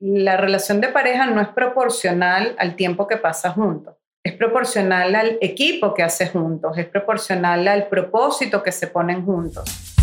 La relación de pareja no es proporcional al tiempo que pasas juntos. Es proporcional al equipo que haces juntos, es proporcional al propósito que se ponen juntos.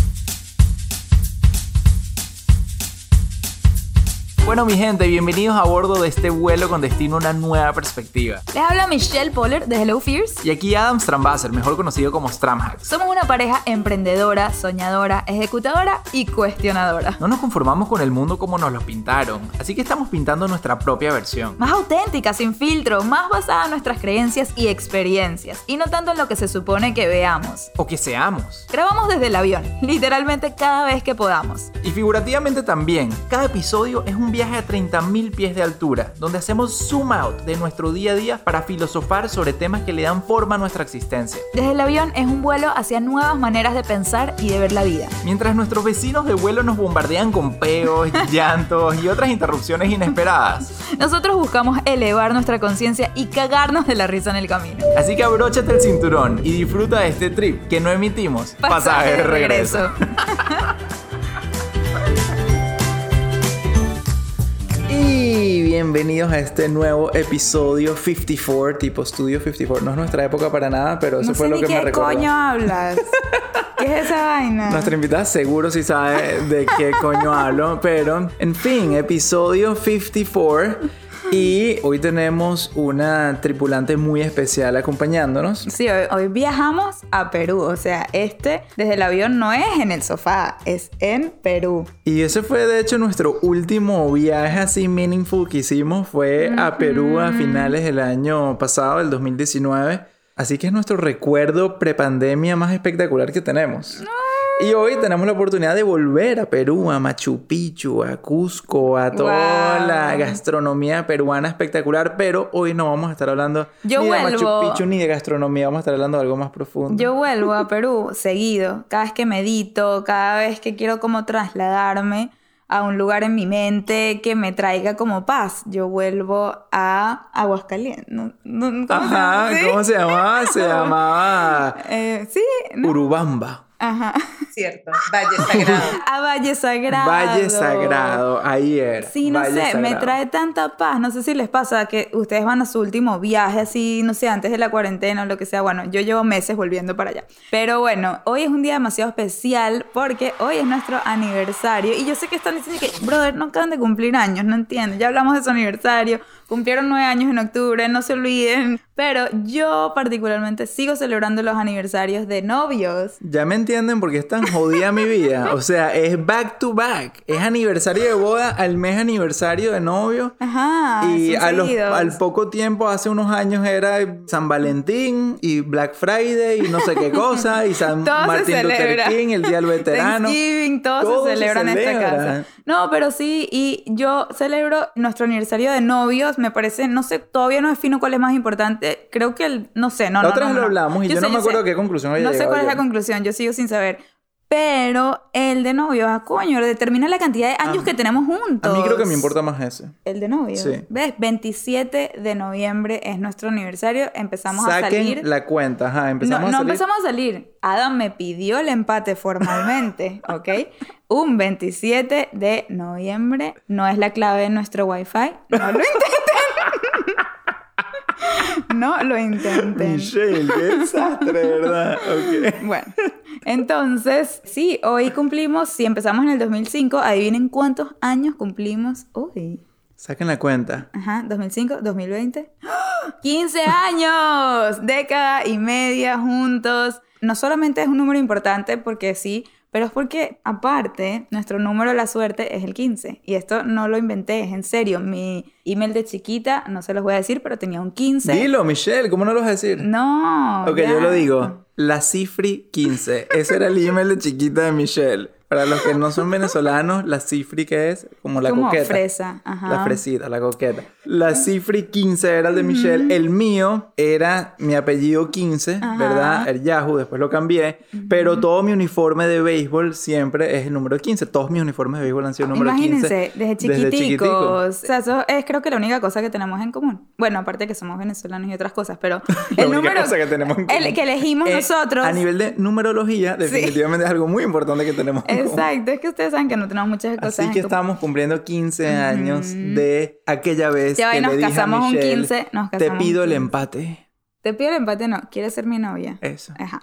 Bueno, mi gente, bienvenidos a bordo de este vuelo con destino a una nueva perspectiva. Les habla Michelle Poller de Hello Fears. Y aquí Adam Strambasser, mejor conocido como Stramhacks. Somos una pareja emprendedora, soñadora, ejecutadora y cuestionadora. No nos conformamos con el mundo como nos lo pintaron, así que estamos pintando nuestra propia versión. Más auténtica, sin filtro, más basada en nuestras creencias y experiencias, y no tanto en lo que se supone que veamos. O que seamos. Grabamos desde el avión, literalmente cada vez que podamos. Y figurativamente también, cada episodio es un viaje a 30.000 pies de altura, donde hacemos zoom out de nuestro día a día para filosofar sobre temas que le dan forma a nuestra existencia. Desde el avión es un vuelo hacia nuevas maneras de pensar y de ver la vida. Mientras nuestros vecinos de vuelo nos bombardean con peos, llantos y otras interrupciones inesperadas. Nosotros buscamos elevar nuestra conciencia y cagarnos de la risa en el camino. Así que abróchate el cinturón y disfruta de este trip que no emitimos. Pasaje, de regreso. Y bienvenidos a este nuevo episodio 54, tipo Studio 54. No es nuestra época para nada, pero eso no fue sé lo ni que me qué recordó. coño hablas? ¿Qué es esa vaina? Nuestra invitada seguro sí sabe de qué coño hablo, pero en fin, episodio 54. Y hoy tenemos una tripulante muy especial acompañándonos. Sí, hoy, hoy viajamos a Perú. O sea, este desde el avión no es en el sofá, es en Perú. Y ese fue de hecho nuestro último viaje así meaningful que hicimos. Fue a Perú a finales del año pasado, del 2019. Así que es nuestro recuerdo prepandemia más espectacular que tenemos. Y hoy tenemos la oportunidad de volver a Perú, a Machu Picchu, a Cusco, a toda Wow. la gastronomía peruana espectacular. Pero hoy no vamos a estar hablando Yo ni de Machu Picchu ni de gastronomía. Vamos a estar hablando de algo más profundo. Yo vuelvo a Perú seguido, cada vez que medito, cada vez que quiero como trasladarme a un lugar en mi mente que me traiga como paz. Yo vuelvo a Aguascalientes. ¿no? ¿No? ¿Cómo se llama? Ajá, ¿Sí? ¿cómo se llamaba? Se llamaba Eh, sí, ¿no? Urubamba. Ajá. Cierto, Valle Sagrado. A Valle Sagrado. Valle Sagrado, ahí era. Sí, no Valle sé, me Sagrado. trae tanta paz. No sé si les pasa que ustedes van a su último viaje así, no sé, antes de la cuarentena o lo que sea. Bueno, yo llevo meses volviendo para allá. Pero bueno, hoy es un día demasiado especial porque hoy es nuestro aniversario. Y yo sé que están diciendo que, brother, no acaban de cumplir años, no entiendo. Ya hablamos de su aniversario. Cumplieron nueve años en octubre, no se olviden. Pero yo particularmente sigo celebrando los aniversarios de novios. Ya me entienden porque es tan jodida mi vida. O sea, es back to back. Es aniversario de boda al mes aniversario de novio. Ajá. y a los- al poco tiempo, hace unos años, era San Valentín y Black Friday y no sé qué cosa. Y San Martin Luther. King, el Día del Veterano. Thanksgiving, todo, Todo se se celebra en esta casa. No, pero sí, y yo celebro nuestro aniversario de novios, me parece, no sé, todavía no defino cuál es más importante. Creo que el, no sé, no, La no. otra no, vez no, lo hablamos y yo no me acuerdo a qué conclusión había No sé cuál es yo. la conclusión, yo sigo sin saber. Pero el de novios, ah, coño, determina la cantidad de años que tenemos A juntos. mí creo que me importa más ese. El de novios. Sí. ¿Ves? 27 de noviembre es nuestro aniversario. Empezamos a Saquen salir. la cuenta. Ajá, empezamos no, a no salir. empezamos a salir. Adam me pidió el empate formalmente, ¿ok? Un 27 de noviembre. No es la clave de nuestro Wi-Fi. No lo intenten. no lo intenten. Michelle, qué desastre, ¿verdad? Ok. Bueno, entonces, sí, hoy cumplimos, si empezamos en el 2005, adivinen cuántos años cumplimos hoy. Saquen la cuenta. Ajá, 2005, 2020. ¡Ah! 15 años, década y media juntos. No solamente es un número importante porque sí, pero es porque aparte nuestro número de la suerte es el 15. Y esto no lo inventé, es en serio. Mi email de chiquita, no se los voy a decir, pero tenía un 15. Dilo, Michelle, ¿cómo no lo vas a decir? No. Ok, ya. yo lo digo. La Cifri 15. Ese era el email de chiquita de Michelle. Para los que no son venezolanos, la Cifri que es como la Como coqueta. fresa, ajá. La fresita, la coqueta. La Cifri 15 era el de Michelle. El mío era mi apellido 15, Ajá. ¿verdad? El Yahoo, después lo cambié. Pero todo mi uniforme de béisbol siempre es el número 15. Todos mis uniformes de béisbol han sido número 15. Imagínense, desde chiquiticos. chiquitico. O sea, eso es creo que la única cosa que tenemos en común. Bueno, aparte que somos venezolanos y otras cosas, pero La el única número cosa que tenemos en el común. que elegimos Eh, nosotros. A nivel de numerología, definitivamente es algo muy importante que tenemos. Exacto, es que ustedes saben que no tenemos muchas cosas. Así que estamos cumpliendo 15 años de aquella vez que nos le dije casamos a Michelle, un 15, nos te pido el 15. empate. Te pido el empate, no, quieres ser mi novia. Eso. Ajá.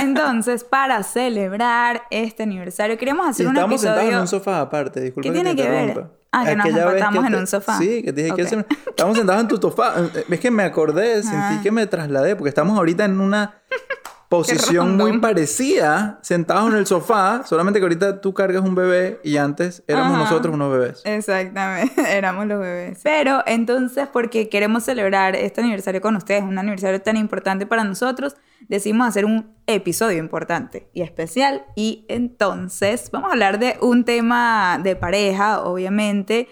Entonces, para celebrar este aniversario, queremos Y hacer un estábamos sentados en episodio. un sofá aparte, disculpa ¿Qué que tiene te que ver? Ah, que nos Aquella vez empatamos en te- un sofá. Sí, que te dije que Ok. hacer- estábamos sentados en tu sofá. Es que me acordé, sentí Ah. que me trasladé, porque estamos ahorita en una posición muy parecida, sentados en el sofá, solamente que ahorita tú cargas un bebé y antes éramos Ajá. nosotros unos bebés. Exactamente, éramos los bebés. Pero entonces, porque queremos celebrar este aniversario con ustedes, un aniversario tan importante para nosotros, decidimos hacer un episodio importante y especial. Y entonces vamos a hablar de un tema de pareja, obviamente,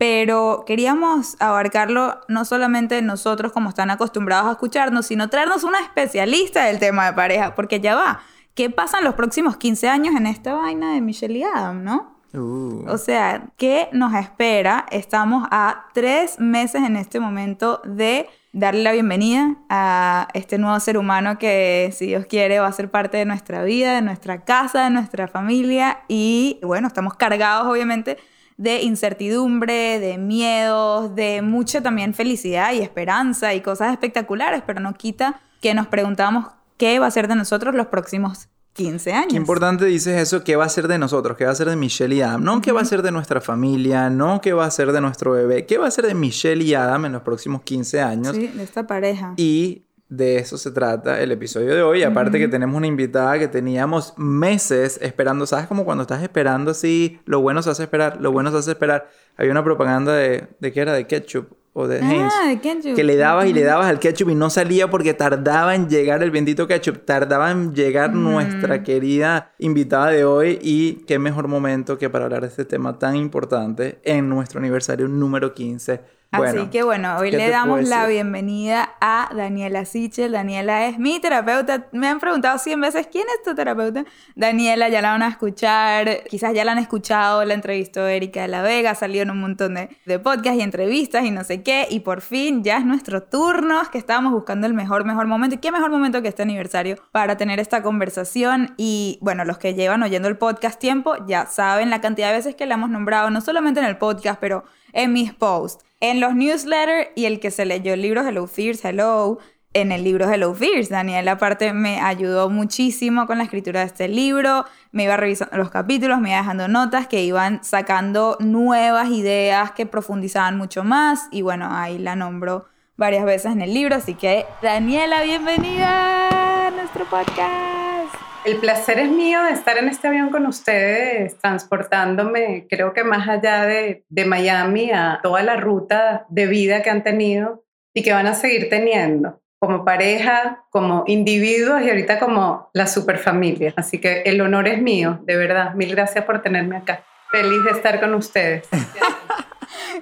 pero queríamos abarcarlo no solamente nosotros como están acostumbrados a escucharnos, sino traernos una especialista del tema de pareja, porque ya va. ¿Qué pasa en los próximos 15 años en esta vaina de Michelle y Adam, no? Uh. O sea, ¿qué nos espera? Estamos a tres meses en este momento de darle la bienvenida a este nuevo ser humano que, si Dios quiere, va a ser parte de nuestra vida, de nuestra casa, de nuestra familia. Y bueno, estamos cargados, obviamente, de incertidumbre, de miedos, de mucha también felicidad y esperanza y cosas espectaculares, pero no quita que nos preguntamos qué va a ser de nosotros los próximos 15 años. Qué importante dices eso, ¿qué va a ser de nosotros? ¿Qué va a ser de Michelle y Adam? No qué va a ser de nuestra familia, no qué va a ser de nuestro bebé, qué va a ser de Michelle y Adam en los próximos 15 años. Sí, de esta pareja. Y de eso se trata el episodio de hoy. Aparte que tenemos una invitada que teníamos meses esperando. ¿Sabes como cuando estás esperando así? Lo bueno se hace esperar, lo bueno se hace esperar. Había una propaganda de... ¿De qué era? ¿De ketchup? ¿O de Heinz? Ah, de ketchup. Que le dabas y le dabas al ketchup y no salía porque tardaba en llegar el bendito ketchup. Tardaba en llegar nuestra querida invitada de hoy. Y qué mejor momento que para hablar de este tema tan importante en nuestro aniversario número 15. Bueno, Así que bueno, hoy ¿qué le damos la bienvenida a Daniela Sichel. Daniela es mi terapeuta. Me han preguntado 100 veces, ¿quién es tu terapeuta? Daniela, ya la van a escuchar. Quizás ya la han escuchado, la entrevistó Erika de la Vega, salió en un montón de, de podcasts y entrevistas y no sé qué. Y por fin ya es nuestro turno, es que estábamos buscando el mejor, mejor momento. ¿Y qué mejor momento que este aniversario para tener esta conversación? Y bueno, los que llevan oyendo el podcast tiempo ya saben la cantidad de veces que la hemos nombrado, no solamente en el podcast, pero en mis posts, en los newsletters y el que se leyó el libro Hello Fears, Hello, en el libro Hello Fears. Daniela aparte me ayudó muchísimo con la escritura de este libro, me iba revisando los capítulos, me iba dejando notas que iban sacando nuevas ideas que profundizaban mucho más y bueno, ahí la nombro varias veces en el libro, así que Daniela, bienvenida a nuestro podcast. El placer es mío de estar en este avión con ustedes, transportándome, creo que más allá de, de Miami, a toda la ruta de vida que han tenido y que van a seguir teniendo, como pareja, como individuos y ahorita como la superfamilia. Así que el honor es mío, de verdad. Mil gracias por tenerme acá. Feliz de estar con ustedes.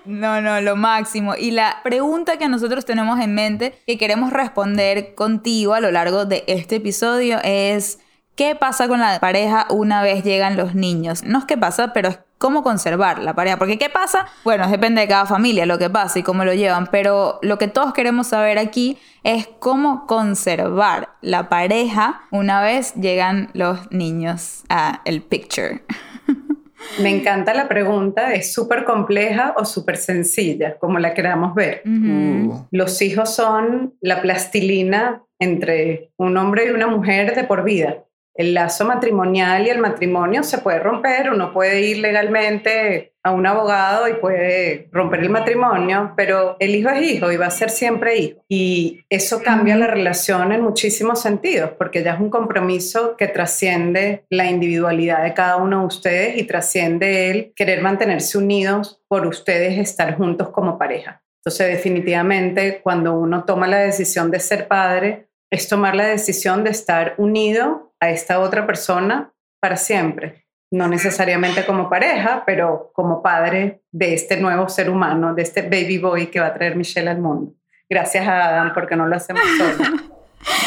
No, no, lo máximo. Y la pregunta que nosotros tenemos en mente, que queremos responder contigo a lo largo de este episodio es, ¿qué pasa con la pareja una vez llegan los niños? No es qué pasa, pero es cómo conservar la pareja. Porque ¿qué pasa? Bueno, depende de cada familia lo que pasa y cómo lo llevan, pero lo que todos queremos saber aquí es cómo conservar la pareja una vez llegan los niños a el picture. Me encanta la pregunta, es súper compleja o súper sencilla, como la queramos ver. Uh, Los hijos son la plastilina entre un hombre y una mujer de por vida. El lazo matrimonial y el matrimonio se puede romper, uno puede ir legalmente a un abogado y puede romper el matrimonio, pero el hijo es hijo y va a ser siempre hijo. Y eso cambia la relación en muchísimos sentidos, porque ya es un compromiso que trasciende la individualidad de cada uno de ustedes y trasciende el querer mantenerse unidos por ustedes estar juntos como pareja. Entonces, definitivamente, cuando uno toma la decisión de ser padre, es tomar la decisión de estar unido a esta otra persona para siempre. No necesariamente como pareja, pero como padre de este nuevo ser humano, de este baby boy que va a traer Michelle al mundo. Gracias a Adam, porque no lo hacemos solos.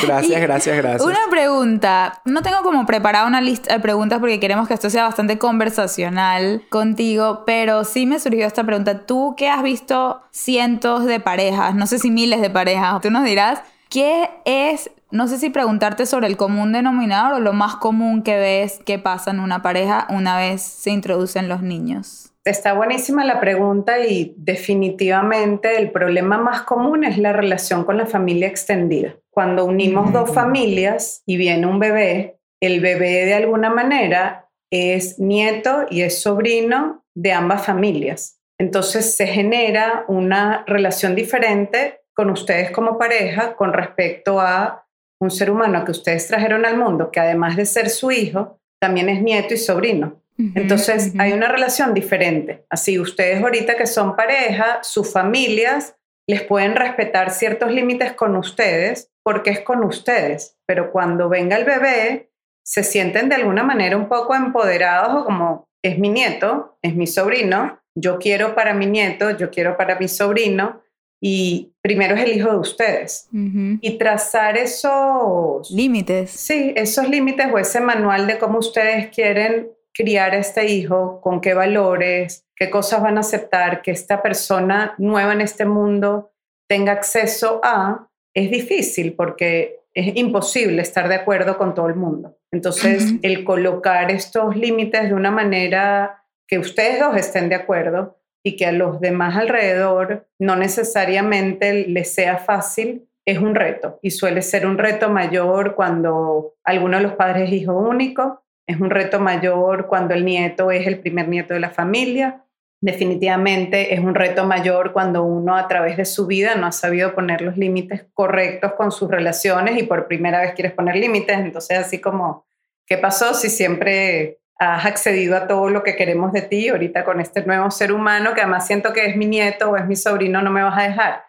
gracias, Y gracias, gracias. Una pregunta. No tengo como preparada una lista de preguntas porque queremos que esto sea bastante conversacional contigo, pero sí me surgió esta pregunta. Tú que has visto cientos de parejas, no sé si miles de parejas, tú nos dirás, ¿qué es no sé si preguntarte sobre el común denominador o lo más común que ves que pasa en una pareja una vez se introducen los niños. Está buenísima la pregunta y definitivamente el problema más común es la relación con la familia extendida. Cuando unimos dos familias y viene un bebé, el bebé de alguna manera es nieto y es sobrino de ambas familias. Entonces se genera una relación diferente con ustedes como pareja con respecto a un ser humano que ustedes trajeron al mundo, que además de ser su hijo, también es nieto y sobrino. Entonces hay una relación diferente. Así ustedes ahorita que son pareja, sus familias les pueden respetar ciertos límites con ustedes porque es con ustedes, pero cuando venga el bebé se sienten de alguna manera un poco empoderados o como es mi nieto, es mi sobrino, yo quiero para mi nieto, yo quiero para mi sobrino y primero es el hijo de ustedes. Y trazar esos límites. Sí, esos límites o ese manual de cómo ustedes quieren criar a este hijo, con qué valores, qué cosas van a aceptar, que esta persona nueva en este mundo tenga acceso a, es difícil porque es imposible estar de acuerdo con todo el mundo. Entonces, el colocar estos límites de una manera que ustedes dos estén de acuerdo y que a los demás alrededor no necesariamente les sea fácil, es un reto y suele ser un reto mayor cuando alguno de los padres es hijo único es un reto mayor cuando el nieto es el primer nieto de la familia. Definitivamente es un reto mayor cuando uno a través de su vida no ha sabido poner los límites correctos con sus relaciones y por primera vez quieres poner límites. Entonces, así como, ¿qué pasó si siempre has accedido a todo lo que queremos de ti? Ahorita con este nuevo ser humano que además siento que es mi nieto o es mi sobrino, no me vas a dejar.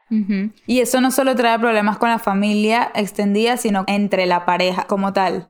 Y eso no solo trae problemas con la familia extendida, sino entre la pareja como tal.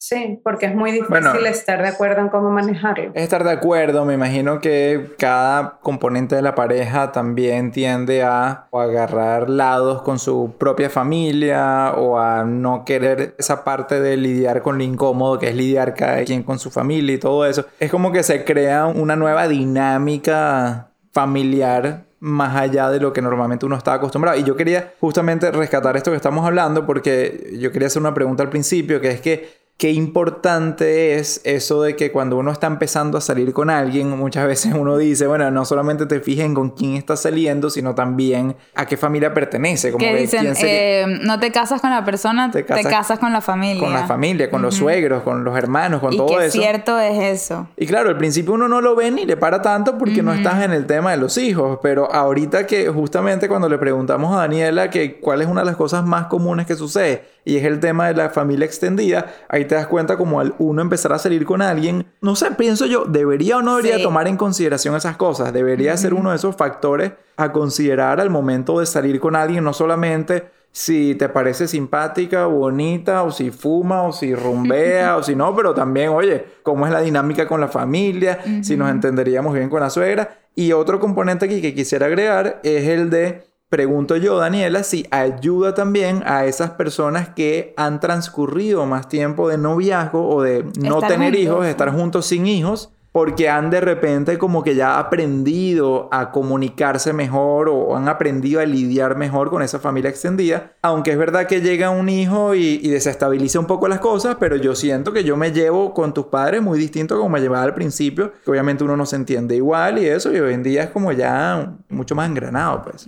Sí, porque es muy difícil estar de acuerdo en cómo manejarlo. Estar de acuerdo, me imagino que cada componente de la pareja también tiende a agarrar lados con su propia familia o a no querer esa parte de lidiar con lo incómodo que es lidiar cada quien con su familia y todo eso. Es como que se crea una nueva dinámica familiar más allá de lo que normalmente uno está acostumbrado. Y yo quería justamente rescatar esto que estamos hablando porque yo quería hacer una pregunta al principio, que es que qué importante es eso de que cuando uno está empezando a salir con alguien, muchas veces uno dice, bueno, no solamente te fijen con quién estás saliendo, sino también a qué familia pertenece. Como que dicen, eh, no te casas con la persona, te casas, con la familia. Con la familia, con los suegros, con los hermanos, con todo eso. cierto es eso. Y claro, al principio uno no lo ve ni le para tanto porque no estás en el tema de los hijos, pero ahorita que justamente cuando le preguntamos a Daniela que cuál es una de las cosas más comunes que sucede, y es el tema de la familia extendida, ahí te das cuenta como al uno empezar a salir con alguien, no sé, pienso yo, debería o no debería tomar en consideración esas cosas, debería ser uno de esos factores a considerar al momento de salir con alguien, no solamente si te parece simpática, bonita, o si fuma, o si rumbea, o si no, pero también, oye, cómo es la dinámica con la familia, si nos entenderíamos bien con la suegra. Y otro componente aquí que quisiera agregar es el de Pregunto yo, Daniela, si ayuda también a esas personas que han transcurrido más tiempo de noviazgo o de no tener hijos, estar juntos sin hijos, porque han de repente como que ya aprendido a comunicarse mejor o han aprendido a lidiar mejor con esa familia extendida. Aunque es verdad que llega un hijo y, desestabiliza un poco las cosas, pero yo siento que yo me llevo con tus padres muy distinto como me llevaba al principio, que obviamente uno no se entiende igual y eso, y hoy en día es como ya mucho más engranado, pues.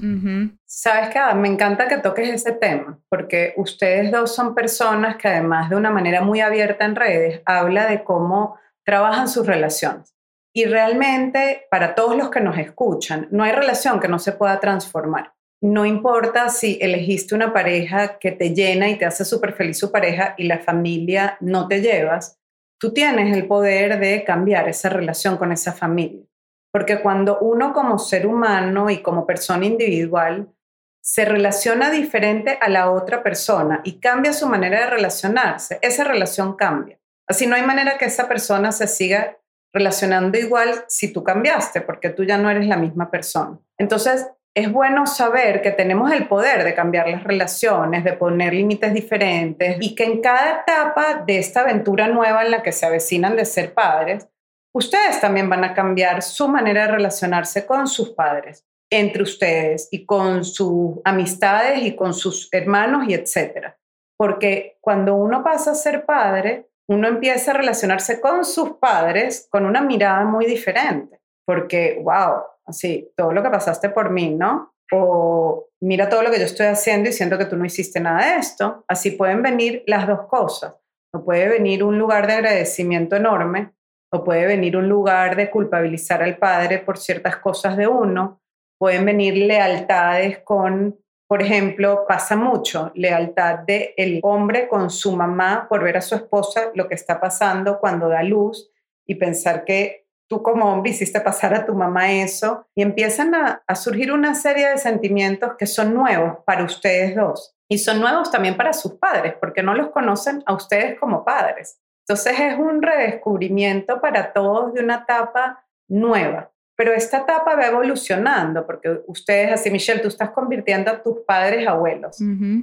Sabes que me encanta que toques ese tema, porque ustedes dos son personas que además de una manera muy abierta en redes, habla de cómo trabajan sus relaciones. Y realmente, para todos los que nos escuchan, no hay relación que no se pueda transformar. No importa si elegiste una pareja que te llena y te hace súper feliz su pareja y la familia no te llevas, tú tienes el poder de cambiar esa relación con esa familia. Porque cuando uno como ser humano y como persona individual se relaciona diferente a la otra persona y cambia su manera de relacionarse, esa relación cambia. Así no hay manera que esa persona se siga relacionando igual si tú cambiaste, porque tú ya no eres la misma persona. Entonces, es bueno saber que tenemos el poder de cambiar las relaciones, de poner límites diferentes y que en cada etapa de esta aventura nueva en la que se avecinan de ser padres, ustedes también van a cambiar su manera de relacionarse con sus padres, entre ustedes y con sus amistades y con sus hermanos y etcétera porque cuando uno pasa a ser padre, uno empieza a relacionarse con sus padres con una mirada muy diferente, porque, wow, así, todo lo que pasaste por mí, ¿no? O mira todo lo que yo estoy haciendo y siento que tú no hiciste nada de esto. Así pueden venir las dos cosas. O puede venir un lugar de agradecimiento enorme, o puede venir un lugar de culpabilizar al padre por ciertas cosas de uno. Pueden venir lealtades con por ejemplo, pasa mucho lealtad del el hombre con su mamá por ver a su esposa lo que está pasando cuando da luz y pensar que tú como hombre hiciste pasar a tu mamá eso y empiezan a, a surgir una serie de sentimientos que son nuevos para ustedes dos y son nuevos también para sus padres porque no los conocen a ustedes como padres. Entonces es un redescubrimiento para todos de una etapa nueva. Pero esta etapa va evolucionando, porque ustedes, así Michelle, tú estás convirtiendo a tus padres abuelos.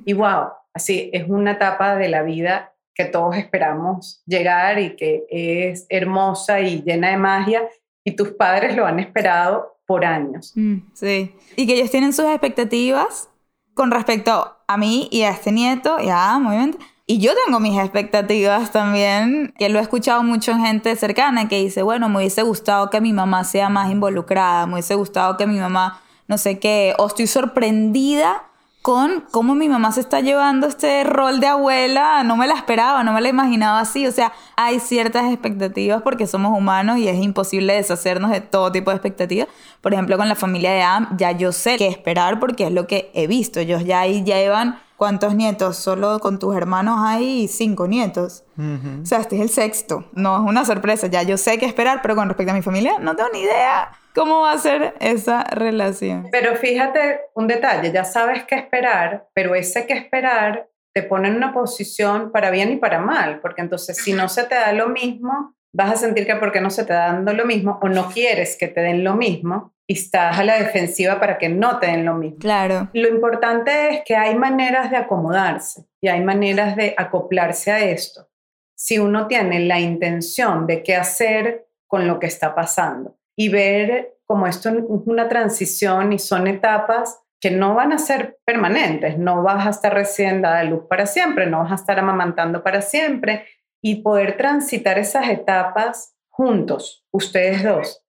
Y wow, así es una etapa de la vida que todos esperamos llegar y que es hermosa y llena de magia, y tus padres lo han esperado por años. Mm, sí, y que ellos tienen sus expectativas con respecto a mí y a este nieto y a obviamente y yo tengo mis expectativas también, que lo he escuchado mucho en gente cercana que dice, bueno, me hubiese gustado que mi mamá sea más involucrada, me hubiese gustado que mi mamá, no sé qué, o estoy sorprendida con cómo mi mamá se está llevando este rol de abuela, no me la esperaba, no me la imaginaba así, o sea, hay ciertas expectativas porque somos humanos y es imposible deshacernos de todo tipo de expectativas. Por ejemplo, con la familia de Adam, ya yo sé qué esperar porque es lo que he visto, ellos ya ahí llevan ¿Cuántos nietos? Solo con tus hermanos hay cinco nietos. O sea, este es el sexto. No es una sorpresa. Ya yo sé qué esperar, pero con respecto a mi familia, no tengo ni idea cómo va a ser esa relación. Pero fíjate un detalle, ya sabes qué esperar, pero ese qué esperar te pone en una posición para bien y para mal, porque entonces si no se te da lo mismo, vas a sentir que porque no se te da dando lo mismo o no quieres que te den lo mismo, y estás a la defensiva para que no te den lo mismo. Claro. Lo importante es que hay maneras de acomodarse y hay maneras de acoplarse a esto. Si uno tiene la intención de qué hacer con lo que está pasando y ver como esto es una transición y son etapas que no van a ser permanentes, no vas a estar recién dada luz para siempre, no vas a estar amamantando para siempre y poder transitar esas etapas juntos, ustedes dos,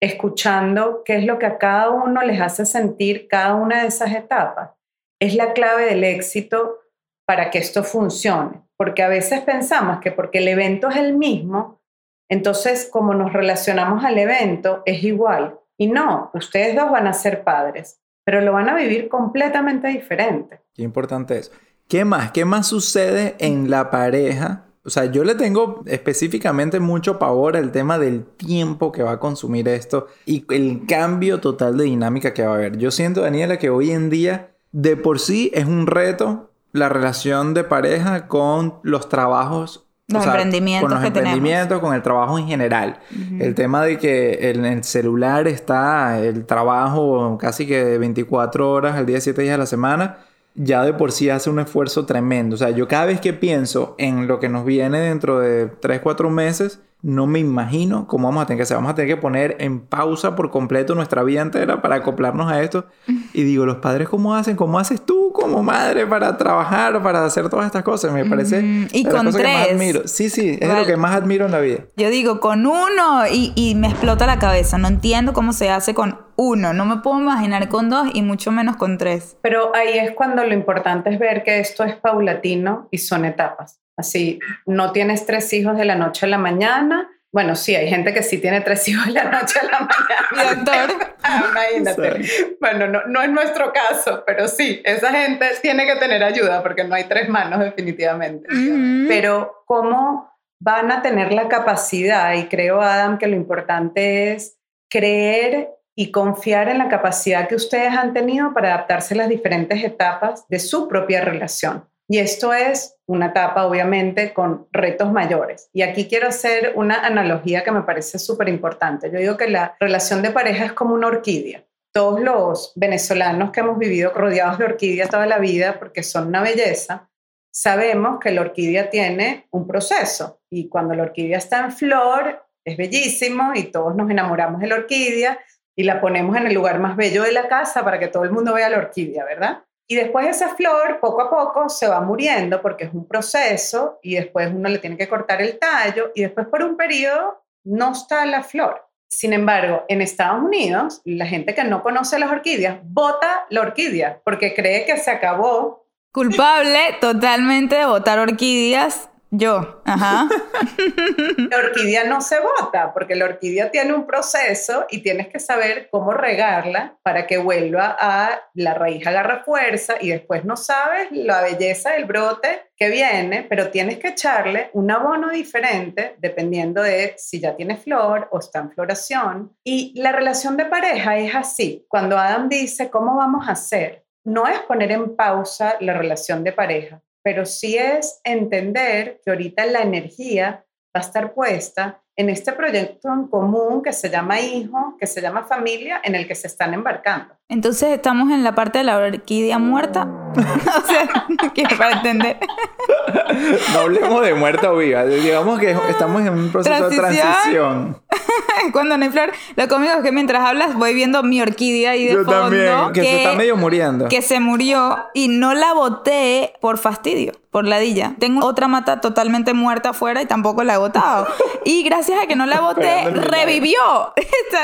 escuchando qué es lo que a cada uno les hace sentir cada una de esas etapas. Es la clave del éxito para que esto funcione, porque a veces pensamos que porque el evento es el mismo, entonces como nos relacionamos al evento es igual. Y no, ustedes dos van a ser padres, pero lo van a vivir completamente diferente. Qué importante eso. ¿Qué más? ¿Qué más sucede en la pareja o sea, yo le tengo específicamente mucho pavor al tema del tiempo que va a consumir esto y el cambio total de dinámica que va a haber. Yo siento, Daniela, que hoy en día de por sí es un reto la relación de pareja con los trabajos los emprendimientos con los emprendimientos, con el trabajo en general. El tema de que en el celular está el trabajo casi que 24 horas al día, 7 días a la semana ya de por sí hace un esfuerzo tremendo. O sea, yo cada vez que pienso en lo que nos viene dentro de 3, 4 meses, no me imagino cómo vamos a tener que hacer. Vamos a tener que poner en pausa por completo nuestra vida entera para acoplarnos a esto. Y digo, los padres, ¿cómo hacen? ¿Cómo haces tú como madre para trabajar, para hacer todas estas cosas? Me parece... Y con tres. Que más admiro. Sí, sí, es lo que más admiro en la vida. Yo digo, con uno y, y me explota la cabeza. No entiendo cómo se hace con uno. No me puedo imaginar con dos y mucho menos con tres. Pero ahí es cuando lo importante es ver que esto es paulatino y son etapas. Así, no tienes tres hijos de la noche a la mañana. Bueno, sí, hay gente que sí tiene tres hijos de la noche a la mañana. Doctor. Imagínate. Bueno, no, no es nuestro caso, pero sí, esa gente tiene que tener ayuda porque no hay tres manos definitivamente. Pero ¿cómo van a tener la capacidad? Y creo, Adam, que lo importante es creer y confiar en la capacidad que ustedes han tenido para adaptarse a las diferentes etapas de su propia relación. Y esto es una etapa, obviamente, con retos mayores. Y aquí quiero hacer una analogía que me parece súper importante. Yo digo que la relación de pareja es como una orquídea. Todos los venezolanos que hemos vivido rodeados de orquídeas toda la vida, porque son una belleza, sabemos que la orquídea tiene un proceso. Y cuando la orquídea está en flor, es bellísimo y todos nos enamoramos de la orquídea y la ponemos en el lugar más bello de la casa para que todo el mundo vea la orquídea, ¿verdad? Y después esa flor poco a poco se va muriendo porque es un proceso y después uno le tiene que cortar el tallo y después por un periodo no está la flor. Sin embargo, en Estados Unidos, la gente que no conoce las orquídeas bota la orquídea porque cree que se acabó. Culpable totalmente de botar orquídeas yo, ajá. la orquídea no se bota porque la orquídea tiene un proceso y tienes que saber cómo regarla para que vuelva a la raíz agarra fuerza y después no sabes la belleza del brote que viene, pero tienes que echarle un abono diferente dependiendo de si ya tiene flor o está en floración. Y la relación de pareja es así. Cuando Adam dice, ¿cómo vamos a hacer? No es poner en pausa la relación de pareja, pero sí es entender que ahorita la energía va a estar puesta en este proyecto en común que se llama hijo, que se llama familia, en el que se están embarcando. Entonces estamos en la parte de la orquídea muerta. o sea, que para entender. no hablemos de muerta o viva. Digamos que estamos en un proceso de transición. Cuando no hay flor, lo conmigo es que mientras hablas voy viendo mi orquídea ahí de Yo fondo. También, que, se está medio muriendo. Que se murió y no la boté por fastidio, por ladilla. Tengo otra mata totalmente muerta afuera y tampoco la he botado. y gracias a que no la boté, revivió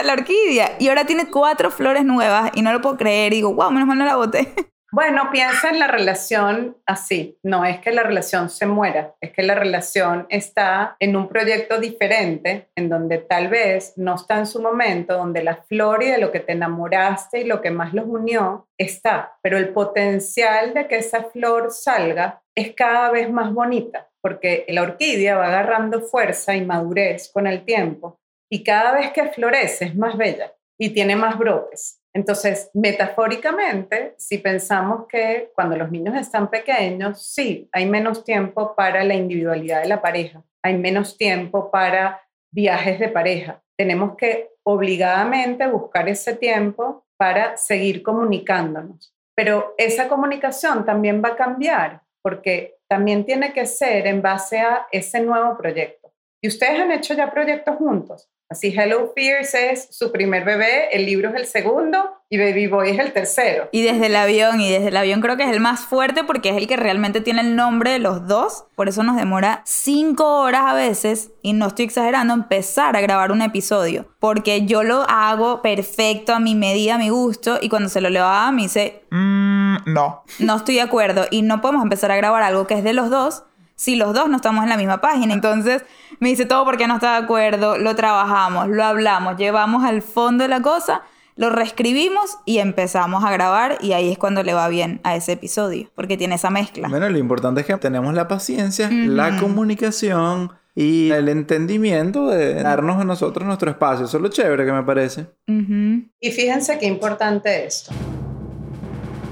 la orquídea. Y ahora tiene cuatro flores nuevas y no puedo creer. Y digo, wow, menos mal no la boté. Bueno, piensa en la relación así. No es que la relación se muera, es que la relación está en un proyecto diferente, en donde tal vez no está en su momento, donde la flor y de lo que te enamoraste y lo que más los unió está, pero el potencial de que esa flor salga es cada vez más bonita, porque la orquídea va agarrando fuerza y madurez con el tiempo, y cada vez que florece es más bella y tiene más brotes. Entonces, metafóricamente, si pensamos que cuando los niños están pequeños, sí, hay menos tiempo para la individualidad de la pareja, hay menos tiempo para viajes de pareja. Tenemos que obligadamente buscar ese tiempo para seguir comunicándonos. Pero esa comunicación también va a cambiar porque también tiene que ser en base a ese nuevo proyecto. Y ustedes han hecho ya proyectos juntos. Así, Hello Fears es su primer bebé, el libro es el segundo y Baby Boy es el tercero. Y desde el avión, y desde el avión creo que es el más fuerte porque es el que realmente tiene el nombre de los dos. Por eso nos demora cinco horas a veces, y no estoy exagerando, empezar a grabar un episodio. Porque yo lo hago perfecto, a mi medida, a mi gusto, y cuando se lo leo a me dice, mm, no. No estoy de acuerdo, y no podemos empezar a grabar algo que es de los dos si los dos no estamos en la misma página. Entonces me dice todo porque no está de acuerdo, lo trabajamos, lo hablamos, llevamos al fondo de la cosa, lo reescribimos y empezamos a grabar y ahí es cuando le va bien a ese episodio, porque tiene esa mezcla. Bueno, lo importante es que tenemos la paciencia, la comunicación y el entendimiento de darnos a nosotros nuestro espacio. Eso es lo chévere que me parece. Y fíjense qué importante esto.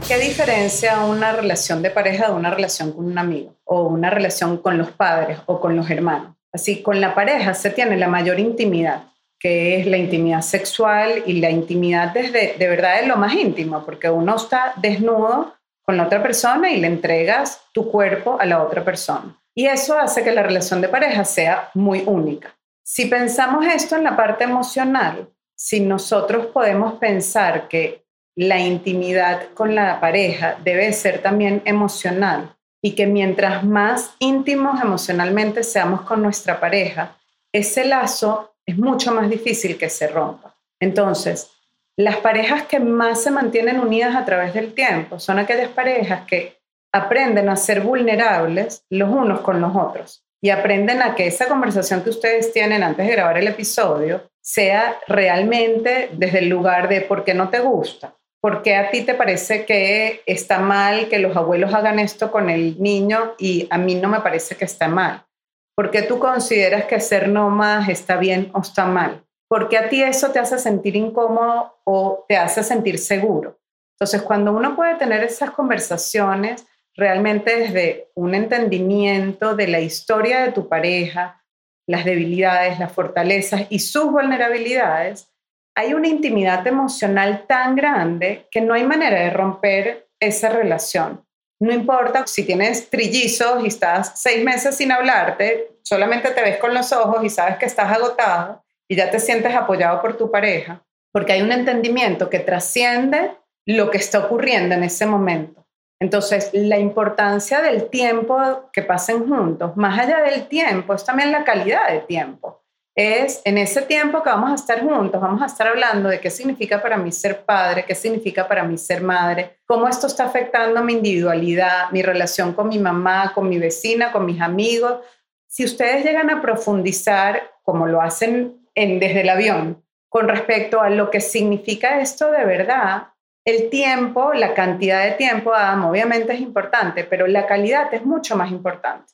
¿Qué diferencia una relación de pareja de una relación con un amigo o una relación con los padres o con los hermanos? Así, con la pareja se tiene la mayor intimidad, que es la intimidad sexual y la intimidad desde, de verdad es lo más íntimo, porque uno está desnudo con la otra persona y le entregas tu cuerpo a la otra persona. Y eso hace que la relación de pareja sea muy única. Si pensamos esto en la parte emocional, si nosotros podemos pensar que la intimidad con la pareja debe ser también emocional y que mientras más íntimos emocionalmente seamos con nuestra pareja, ese lazo es mucho más difícil que se rompa. Entonces, las parejas que más se mantienen unidas a través del tiempo son aquellas parejas que aprenden a ser vulnerables los unos con los otros y aprenden a que esa conversación que ustedes tienen antes de grabar el episodio sea realmente desde el lugar de por qué no te gusta, ¿Por qué a ti te parece que está mal que los abuelos hagan esto con el niño y a mí no me parece que está mal? ¿Por qué tú consideras que ser nómada está bien o está mal? ¿Por qué a ti eso te hace sentir incómodo o te hace sentir seguro? Entonces, cuando uno puede tener esas conversaciones realmente desde un entendimiento de la historia de tu pareja, las debilidades, las fortalezas y sus vulnerabilidades, hay una intimidad emocional tan grande que no hay manera de romper esa relación. No importa si tienes trillizos y estás seis meses sin hablarte, solamente te ves con los ojos y sabes que estás agotado y ya te sientes apoyado por tu pareja, porque hay un entendimiento que trasciende lo que está ocurriendo en ese momento. Entonces, la importancia del tiempo que pasen juntos, más allá del tiempo, es también la calidad de tiempo. Es en ese tiempo que vamos a estar juntos, vamos a estar hablando de qué significa para mí ser padre, qué significa para mí ser madre, cómo esto está afectando mi individualidad, mi relación con mi mamá, con mi vecina, con mis amigos. Si ustedes llegan a profundizar, como lo hacen en, desde el avión, con respecto a lo que significa esto de verdad, el tiempo, la cantidad de tiempo, obviamente es importante, pero la calidad es mucho más importante,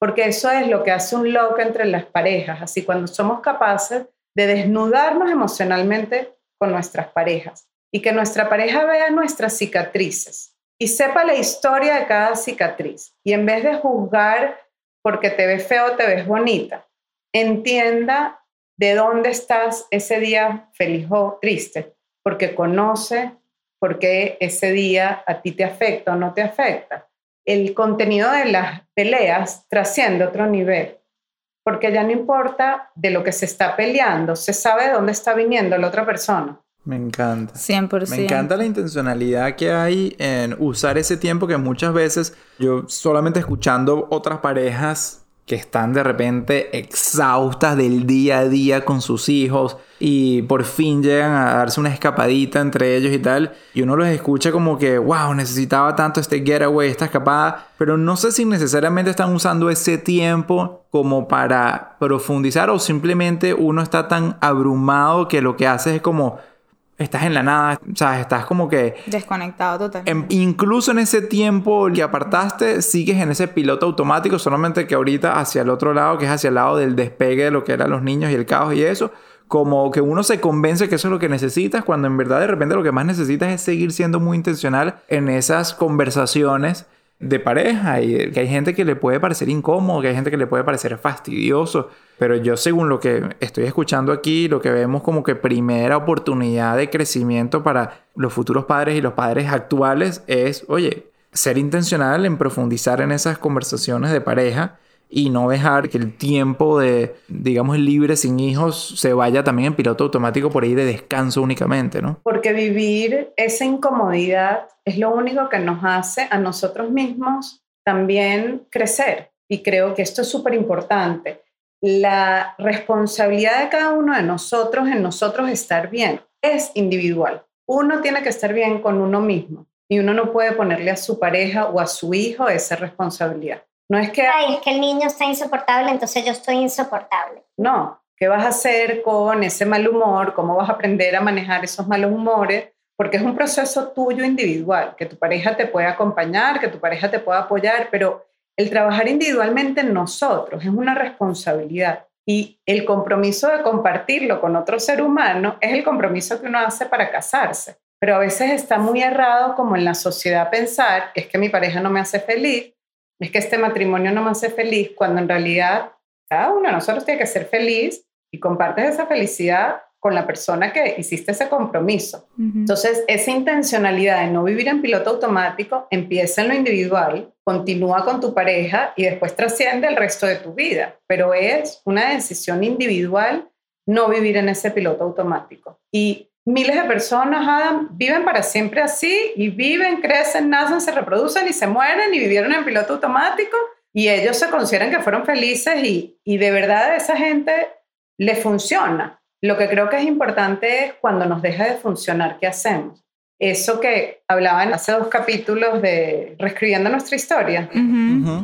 porque eso es lo que hace un loco entre las parejas, así cuando somos capaces de desnudarnos emocionalmente con nuestras parejas y que nuestra pareja vea nuestras cicatrices y sepa la historia de cada cicatriz y en vez de juzgar porque te ves feo, te ves bonita, entienda de dónde estás ese día feliz o triste, porque conoce por qué ese día a ti te afecta o no te afecta. El contenido de las peleas trasciende otro nivel, porque ya no importa de lo que se está peleando, se sabe de dónde está viniendo la otra persona. Me encanta. 100%. Me encanta la intencionalidad que hay en usar ese tiempo que muchas veces yo solamente escuchando otras parejas que están de repente exhaustas del día a día con sus hijos y por fin llegan a darse una escapadita entre ellos y tal. Y uno los escucha como que, wow, necesitaba tanto este getaway, esta escapada. Pero no sé si necesariamente están usando ese tiempo como para profundizar o simplemente uno está tan abrumado que lo que hace es como estás en la nada, o sea, estás como que... Desconectado totalmente. incluso en ese tiempo que apartaste, sigues en ese piloto automático, solamente que ahorita hacia el otro lado, que es hacia el lado del despegue de lo que eran los niños y el caos y eso, como que uno se convence que eso es lo que necesitas, cuando en verdad de repente lo que más necesitas es seguir siendo muy intencional en esas conversaciones de pareja y que hay gente que le puede parecer incómodo, que hay gente que le puede parecer fastidioso, pero yo según lo que estoy escuchando aquí, lo que vemos como que primera oportunidad de crecimiento para los futuros padres y los padres actuales es, oye, ser intencional en profundizar en esas conversaciones de pareja y no dejar que el tiempo de, digamos, libre sin hijos se vaya también en piloto automático por ahí de descanso únicamente, ¿no? Porque vivir esa incomodidad es lo único que nos hace a nosotros mismos también crecer. Y creo que esto es súper importante. La responsabilidad de cada uno de nosotros en nosotros estar bien es individual. Uno tiene que estar bien con uno mismo y uno no puede ponerle a su pareja o a su hijo esa responsabilidad. No es que... Ay, es que el niño está insoportable, entonces yo estoy insoportable. No, ¿qué vas a hacer con ese mal humor? ¿Cómo vas a aprender a manejar esos malos humores? Porque es un proceso tuyo individual, que tu pareja te puede acompañar, que tu pareja te pueda apoyar, pero el trabajar individualmente en nosotros es una responsabilidad. Y el compromiso de compartirlo con otro ser humano es el compromiso que uno hace para casarse. Pero a veces está muy errado como en la sociedad pensar, es que mi pareja no me hace feliz, es que este matrimonio no me hace feliz, cuando en realidad cada uno de nosotros tiene que ser feliz y compartes esa felicidad con la persona que hiciste ese compromiso. Entonces, esa intencionalidad de no vivir en piloto automático empieza en lo individual, continúa con tu pareja y después trasciende el resto de tu vida, pero es una decisión individual no vivir en ese piloto automático. Y miles de personas, viven para siempre así y viven, crecen, nacen, se reproducen y se mueren y vivieron en piloto automático y ellos se consideran que fueron felices y, y de verdad a esa gente le funciona. Lo que creo que es importante es cuando nos deja de funcionar, ¿qué hacemos? Eso que hablaban hace dos capítulos de Reescribiendo nuestra historia,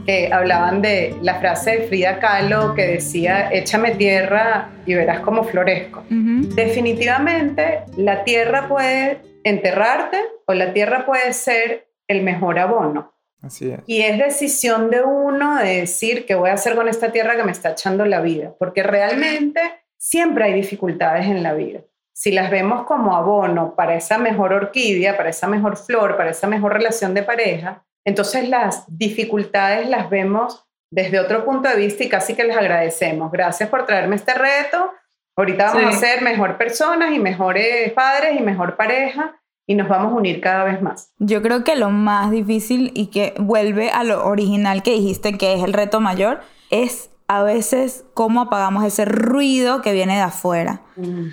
que hablaban de la frase de Frida Kahlo que decía, échame tierra y verás cómo florezco. Definitivamente la tierra puede enterrarte o la tierra puede ser el mejor abono. Así es. Y es decisión de uno de decir qué voy a hacer con esta tierra que me está echando la vida, porque realmente siempre hay dificultades en la vida si las vemos como abono para esa mejor orquídea, para esa mejor flor, para esa mejor relación de pareja, entonces las dificultades las vemos desde otro punto de vista y casi que les agradecemos. Gracias por traerme este reto. Ahorita vamos a ser mejor personas y mejores padres y mejor pareja y nos vamos a unir cada vez más. Yo creo que lo más difícil y que vuelve a lo original que dijiste, que es el reto mayor, es a veces cómo apagamos ese ruido que viene de afuera.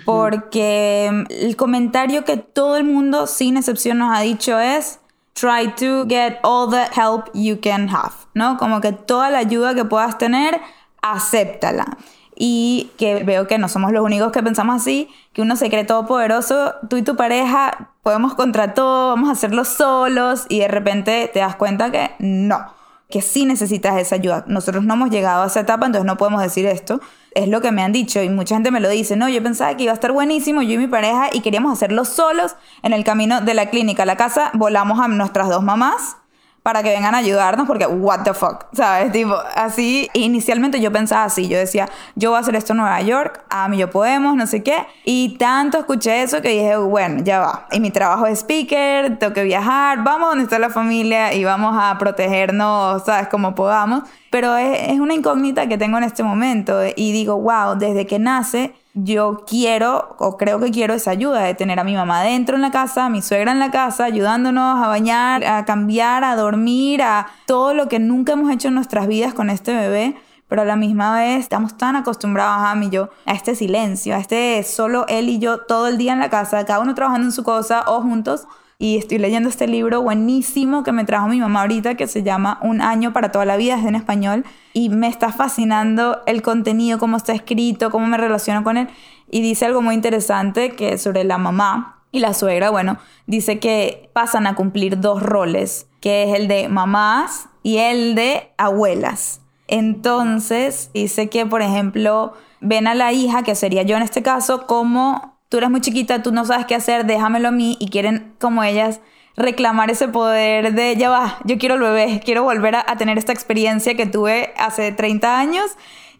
Porque mm, el comentario que todo el mundo, sin excepción, nos ha dicho es, try to get all the help you can have, ¿no? Como que toda la ayuda que puedas tener, acéptala. Y que veo que no somos los únicos que pensamos así, que uno se cree todopoderoso, tú y tu pareja podemos contra todo, vamos a hacerlo solos y de repente te das cuenta que no, que sí necesitas esa ayuda. Nosotros no hemos llegado a esa etapa, entonces no podemos decir esto. Es lo que me han dicho y mucha gente me lo dice, no, yo pensaba que iba a estar buenísimo, yo y mi pareja, y queríamos hacerlo solos en el camino de la clínica a la casa, volamos a nuestras dos mamás para que vengan a ayudarnos porque what the fuck, ¿sabes? Tipo, así, inicialmente yo pensaba así, yo decía, yo voy a hacer esto en Nueva York, a mí yo podemos, no sé qué, y tanto escuché eso que dije, bueno, ya va, y mi trabajo es speaker, tengo que viajar, vamos donde está la familia y vamos a protegernos, ¿sabes? Como podamos, pero es, es una incógnita que tengo en este momento y digo, wow, desde que nace yo quiero o creo que quiero esa ayuda de tener a mi mamá dentro en la casa, a mi suegra en la casa, ayudándonos a bañar, a cambiar, a dormir, a todo lo que nunca hemos hecho en nuestras vidas con este bebé. Pero a la misma vez estamos tan acostumbrados mí y yo a este silencio, a este solo él y yo todo el día en la casa, cada uno trabajando en su cosa o juntos, y estoy leyendo este libro buenísimo que me trajo mi mamá ahorita que se llama Un año para toda la vida, es en español y me está fascinando el contenido, cómo está escrito, cómo me relaciono con él y dice algo muy interesante que sobre la mamá y la suegra, bueno, dice que pasan a cumplir dos roles, que es el de mamás y el de abuelas. Entonces, dice que, por ejemplo, ven a la hija, que sería yo en este caso, como tú eres muy chiquita, tú no sabes qué hacer, déjamelo a mí y quieren como ellas reclamar ese poder de, ya va, yo quiero el bebé, quiero volver a, tener esta experiencia que tuve hace 30 años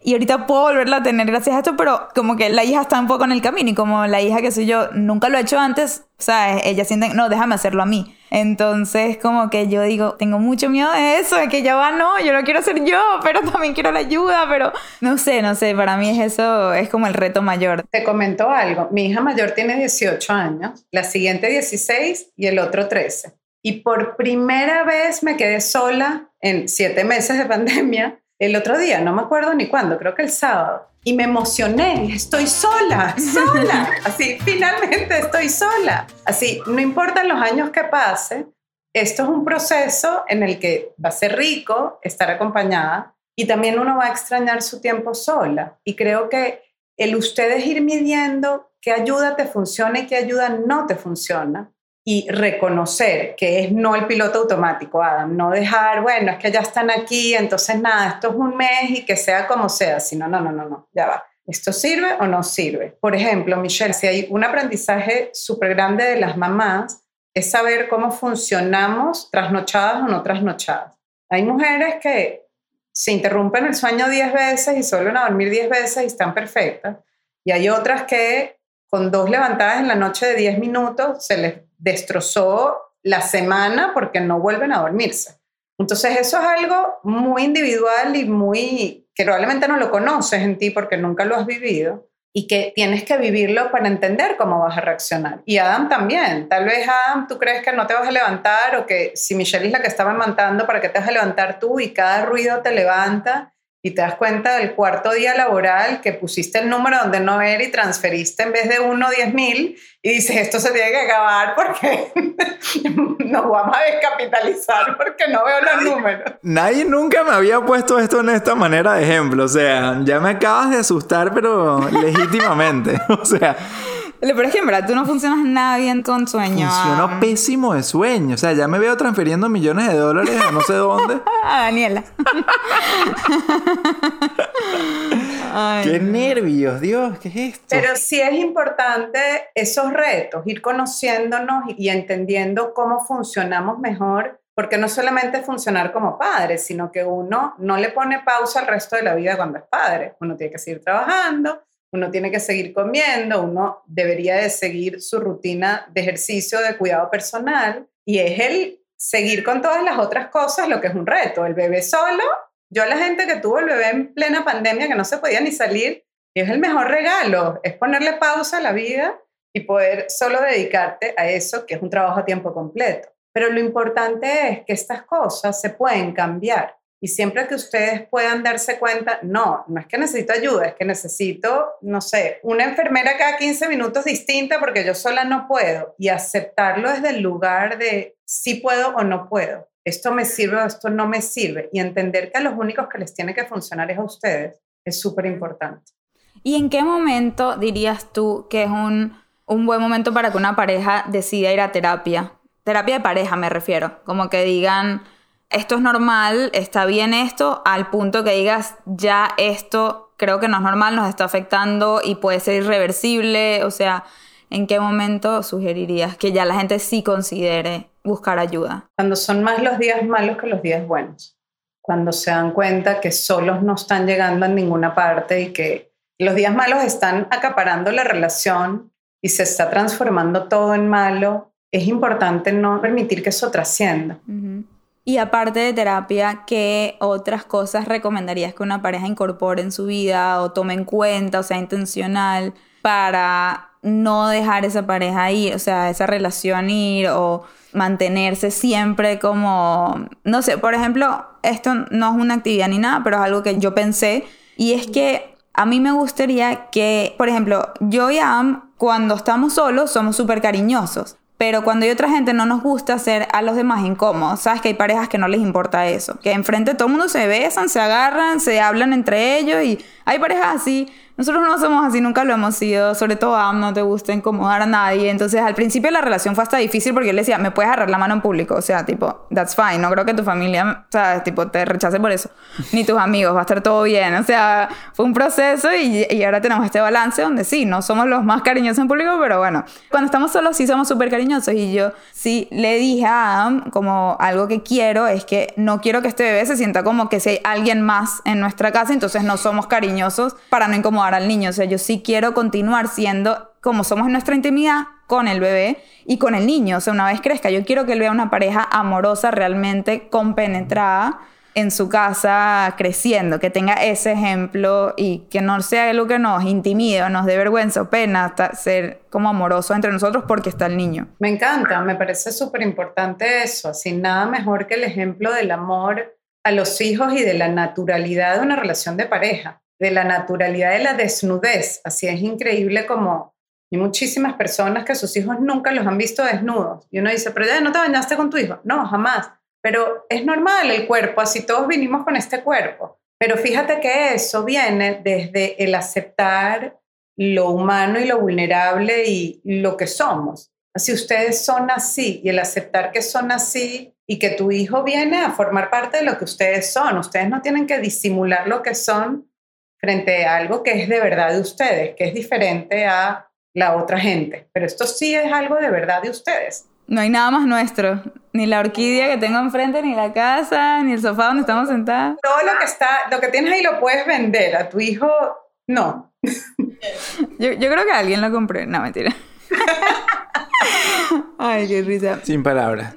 y ahorita puedo volverla a tener gracias a esto, pero como que la hija está un poco en el camino y como la hija que soy yo nunca lo he hecho antes, o sea, ella siente, no, déjame hacerlo a mí. Entonces como que yo digo, tengo mucho miedo de eso, de que ya va, no, yo lo quiero hacer yo, pero también quiero la ayuda, pero no sé, no sé, para mí es eso, es como el reto mayor. Te comento algo, mi hija mayor tiene 18 años, la siguiente 16 y el otro 13. Y por primera vez me quedé sola en siete meses de pandemia el otro día, no me acuerdo ni cuándo, creo que el sábado, y me emocioné, estoy sola, sola, así, finalmente estoy sola. Así, no importan los años que pase, esto es un proceso en el que va a ser rico estar acompañada y también uno va a extrañar su tiempo sola. Y creo que el ustedes ir midiendo qué ayuda te funciona y qué ayuda no te funciona, y reconocer que es no el piloto automático, Adam, no dejar, bueno, es que ya están aquí, entonces nada, esto es un mes y que sea como sea, sino no, no, no, no, ya va. ¿Esto sirve o no sirve? Por ejemplo, Michelle, si hay un aprendizaje súper grande de las mamás, es saber cómo funcionamos trasnochadas o no trasnochadas. Hay mujeres que se interrumpen el sueño 10 veces y suelen a dormir 10 veces y están perfectas. Y hay otras que con dos levantadas en la noche de 10 minutos se les destrozó la semana porque no vuelven a dormirse. Entonces eso es algo muy individual y muy que probablemente no lo conoces en ti porque nunca lo has vivido y que tienes que vivirlo para entender cómo vas a reaccionar. Y Adam también. Tal vez Adam, tú crees que no te vas a levantar o que si Michelle es la que estaba levantando, ¿para qué te vas a levantar tú? Y cada ruido te levanta y te das cuenta del cuarto día laboral que pusiste el número donde no era y transferiste en vez de uno, diez mil y dices, esto se tiene que acabar porque nos vamos a descapitalizar porque no veo los números. Nadie nunca me había puesto esto en esta manera de ejemplo, o sea, ya me acabas de asustar, pero legítimamente, o sea... Pero es que en verdad tú no funcionas nada bien con sueño. Funciono pésimo de sueño. O sea, ya me veo transfiriendo millones de dólares a no sé dónde. a Daniela. qué nervios, Dios, ¿qué es esto? Pero sí es importante esos retos, ir conociéndonos y entendiendo cómo funcionamos mejor, porque no solamente funcionar como padre, sino que uno no le pone pausa al resto de la vida cuando es padre. Uno tiene que seguir trabajando, uno tiene que seguir comiendo, uno debería de seguir su rutina de ejercicio, de cuidado personal, y es el seguir con todas las otras cosas lo que es un reto. El bebé solo, yo la gente que tuvo el bebé en plena pandemia, que no se podía ni salir, es el mejor regalo, es ponerle pausa a la vida y poder solo dedicarte a eso, que es un trabajo a tiempo completo. Pero lo importante es que estas cosas se pueden cambiar Y siempre que ustedes puedan darse cuenta, no, no es que necesito ayuda, es que necesito, no sé, una enfermera cada 15 minutos distinta porque yo sola no puedo. Y aceptarlo desde el lugar de si puedo o no puedo. Esto me sirve o esto no me sirve. Y entender que a los únicos que les tiene que funcionar es a ustedes es súper importante. ¿Y en qué momento dirías tú que es un, un buen momento para que una pareja decida ir a terapia? Terapia de pareja me refiero. Como que digan esto es normal, está bien esto, al punto que digas, ya esto creo que no es normal, nos está afectando y puede ser irreversible, o sea, ¿en qué momento sugerirías que ya la gente sí considere buscar ayuda? Cuando son más los días malos que los días buenos, cuando se dan cuenta que solos no están llegando a ninguna parte y que los días malos están acaparando la relación y se está transformando todo en malo, es importante no permitir que eso trascienda. Y aparte de terapia, ¿qué otras cosas recomendarías que una pareja incorpore en su vida o tome en cuenta, o sea, intencional, para no dejar esa pareja ir, o sea, esa relación ir o mantenerse siempre como, no sé, por ejemplo, esto no es una actividad ni nada, pero es algo que yo pensé y es que a mí me gustaría que, por ejemplo, yo y Am, cuando estamos solos, somos súper cariñosos. Pero cuando hay otra gente no nos gusta hacer a los demás incómodos. Sabes que hay parejas que no les importa eso. Que enfrente todo el mundo se besan, se agarran, se hablan entre ellos y hay parejas así nosotros no somos así, nunca lo hemos sido, sobre todo a no te gusta incomodar a nadie. Entonces, al principio la relación fue hasta difícil porque él decía, me puedes agarrar la mano en público. O sea, tipo, that's fine. No creo que tu familia, o sea, tipo, te rechace por eso. Ni tus amigos, va a estar todo bien. O sea, fue un proceso y, y ahora tenemos este balance donde sí, no somos los más cariñosos en público, pero bueno, cuando estamos solos sí somos súper cariñosos. Y yo sí le dije a Adam, como algo que quiero es que no quiero que este bebé se sienta como que si hay alguien más en nuestra casa, entonces no somos cariñosos para no incomodar al niño. O sea, yo sí quiero continuar siendo como somos en nuestra intimidad con el bebé y con el niño. O sea, una vez crezca, yo quiero que él vea una pareja amorosa, realmente compenetrada en su casa creciendo, que tenga ese ejemplo y que no sea algo que nos intimide o nos dé vergüenza o pena ser como amoroso entre nosotros porque está el niño. Me encanta, me parece súper importante eso, así nada mejor que el ejemplo del amor a los hijos y de la naturalidad de una relación de pareja de la naturalidad de la desnudez. Así es increíble como hay muchísimas personas que sus hijos nunca los han visto desnudos. Y uno dice, pero ya no te bañaste con tu hijo. No, jamás. Pero es normal el cuerpo, así todos vinimos con este cuerpo. Pero fíjate que eso viene desde el aceptar lo humano y lo vulnerable y lo que somos. Así ustedes son así y el aceptar que son así y que tu hijo viene a formar parte de lo que ustedes son. Ustedes no tienen que disimular lo que son frente a algo que es de verdad de ustedes, que es diferente a la otra gente. Pero esto sí es algo de verdad de ustedes. No hay nada más nuestro, ni la orquídea que tengo enfrente, ni la casa, ni el sofá donde estamos sentados. Todo lo que está, lo que tienes ahí lo puedes vender, a tu hijo no. yo, yo creo que alguien lo compré, no mentira. Ay, qué risa. Sin palabras.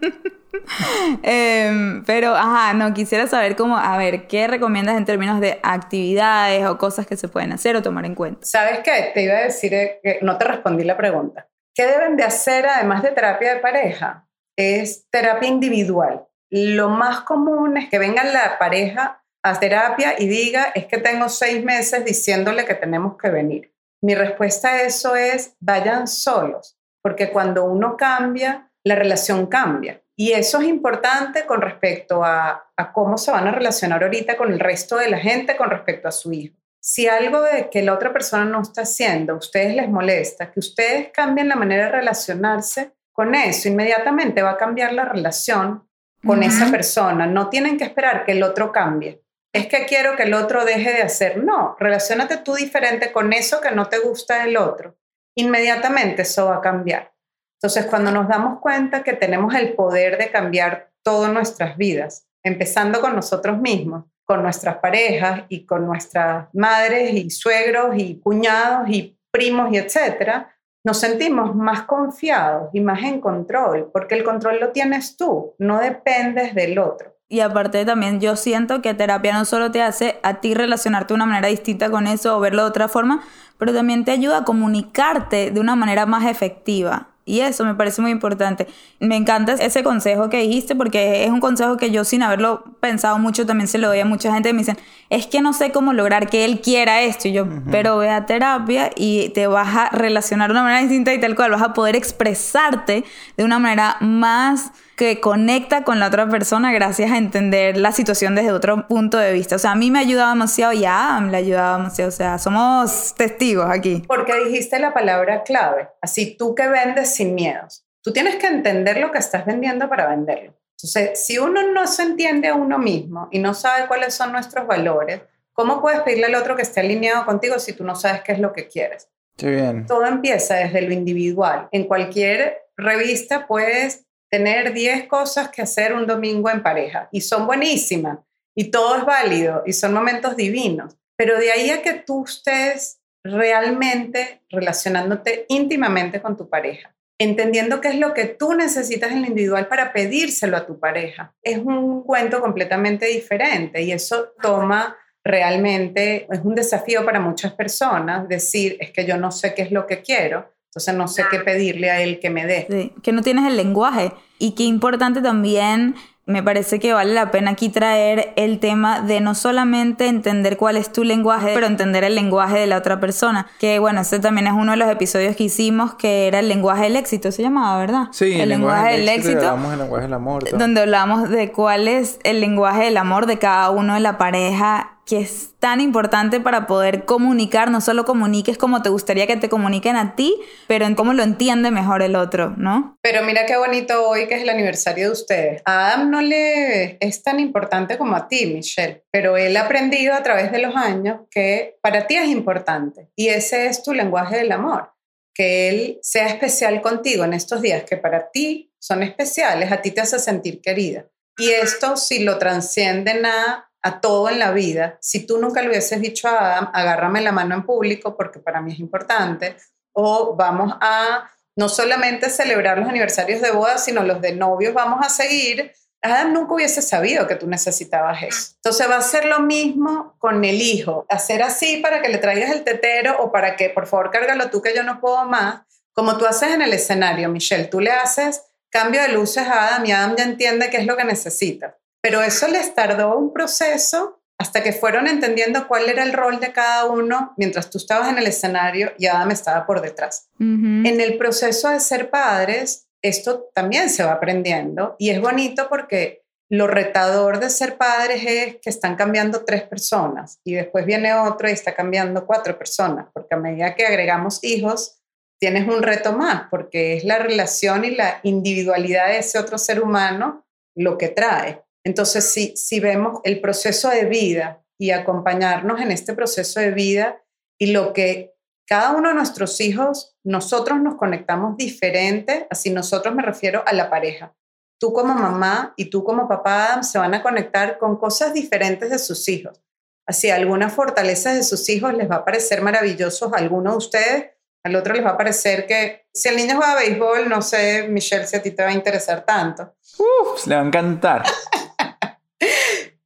Em, pero, ajá, no, quisiera saber cómo, a ver, ¿qué recomiendas en términos de actividades o cosas que se pueden hacer o tomar en cuenta? ¿Sabes qué? Te iba a decir eh, que no te respondí la pregunta. ¿Qué deben de hacer además de terapia de pareja? Es terapia individual. Lo más común es que venga la pareja a terapia y diga, es que tengo seis meses diciéndole que tenemos que venir. Mi respuesta a eso es, vayan solos, porque cuando uno cambia, la relación cambia. Y eso es importante con respecto a, cómo se van a relacionar ahorita con el resto de la gente con respecto a su hijo. Si algo de que la otra persona no está haciendo a ustedes les molesta, que ustedes cambien la manera de relacionarse con eso, inmediatamente va a cambiar la relación con esa persona. No tienen que esperar que el otro cambie. Es que quiero que el otro deje de hacer. No, relacionate tú diferente con eso que no te gusta del otro. Inmediatamente eso va a cambiar. Entonces, cuando nos damos cuenta que tenemos el poder de cambiar todas nuestras vidas, empezando con nosotros mismos, con nuestras parejas y con nuestras madres y suegros y cuñados y primos y etcétera, nos sentimos más confiados y más en control, porque el control lo tienes tú, no dependes del otro. Y aparte también yo siento que terapia no solo te hace a ti relacionarte de una manera distinta con eso o verlo de otra forma, pero también te ayuda a comunicarte de una manera más efectiva. Y eso me parece muy importante. Me encanta ese consejo que dijiste porque es un consejo que yo sin haberlo pensado mucho, también se lo doy a mucha gente me dicen, es que no sé cómo lograr que él quiera esto. Y yo, pero ve a terapia y te vas a relacionar de una manera distinta y tal cual, vas a poder expresarte de una manera más que conecta con la otra persona gracias a entender la situación desde otro punto de vista. O sea, a mí me ha ayudado demasiado y a Adam le ha ayudado demasiado. O sea, somos testigos aquí. Porque dijiste la palabra clave. Así, tú que vendes sin miedos. Tú tienes que entender lo que estás vendiendo para venderlo. Entonces, si uno no se entiende a uno mismo y no sabe cuáles son nuestros valores, ¿cómo puedes pedirle al otro que esté alineado contigo si tú no sabes qué es lo que quieres? Bien. Todo empieza desde lo individual. En cualquier revista puedes tener 10 cosas que hacer un domingo en pareja y son buenísimas y todo es válido y son momentos divinos. Pero de ahí a que tú estés realmente relacionándote íntimamente con tu pareja, entendiendo qué es lo que tú necesitas en lo individual para pedírselo a tu pareja, es un cuento completamente diferente y eso toma realmente, es un desafío para muchas personas decir, es que yo no sé qué es lo que quiero entonces no sé qué pedirle a él que me dé. Sí, que no tienes el lenguaje. Y qué importante también, me parece que vale la pena aquí traer el tema de no solamente entender cuál es tu lenguaje, pero entender el lenguaje de la otra persona. Que bueno, ese también es uno de los episodios que hicimos, que era el lenguaje del éxito, se llamaba, ¿verdad? Sí, el, lenguaje, del éxito. Hablamos del lenguaje del amor. Donde hablamos de cuál es el lenguaje del amor de cada uno de la pareja que es tan importante para poder comunicar, no solo comuniques como te gustaría que te comuniquen a ti, pero en cómo lo entiende mejor el otro, ¿no? Pero mira qué bonito hoy que es el aniversario de ustedes. A Adam no le es tan importante como a ti, Michelle, pero él ha aprendido a través de los años que para ti es importante y ese es tu lenguaje del amor, que él sea especial contigo en estos días que para ti son especiales, a ti te hace sentir querida. Y esto si lo transcienden a a todo en la vida, si tú nunca le hubieses dicho a Adam, agárrame la mano en público porque para mí es importante, o vamos a no solamente celebrar los aniversarios de boda, sino los de novios vamos a seguir, Adam nunca hubiese sabido que tú necesitabas eso. Entonces va a ser lo mismo con el hijo, hacer así para que le traigas el tetero o para que por favor cárgalo tú que yo no puedo más, como tú haces en el escenario, Michelle, tú le haces cambio de luces a Adam y Adam ya entiende qué es lo que necesita. Pero eso les tardó un proceso hasta que fueron entendiendo cuál era el rol de cada uno mientras tú estabas en el escenario y Adam estaba por detrás. En el proceso de ser padres, esto también se va aprendiendo y es bonito porque lo retador de ser padres es que están cambiando tres personas y después viene otro y está cambiando cuatro personas, porque a medida que agregamos hijos, tienes un reto más, porque es la relación y la individualidad de ese otro ser humano lo que trae. Entonces, si, vemos el proceso de vida y acompañarnos en este proceso de vida y lo que cada uno de nuestros hijos, nosotros nos conectamos diferente, así nosotros me refiero a la pareja. Tú como mamá y tú como papá se van a conectar con cosas diferentes de sus hijos. Así, algunas fortalezas de sus hijos les va a parecer maravillosos a alguno de ustedes, al otro les va a parecer que si el niño juega béisbol, no sé, Michelle, si a ti te va a interesar tanto. Uf, le va a encantar.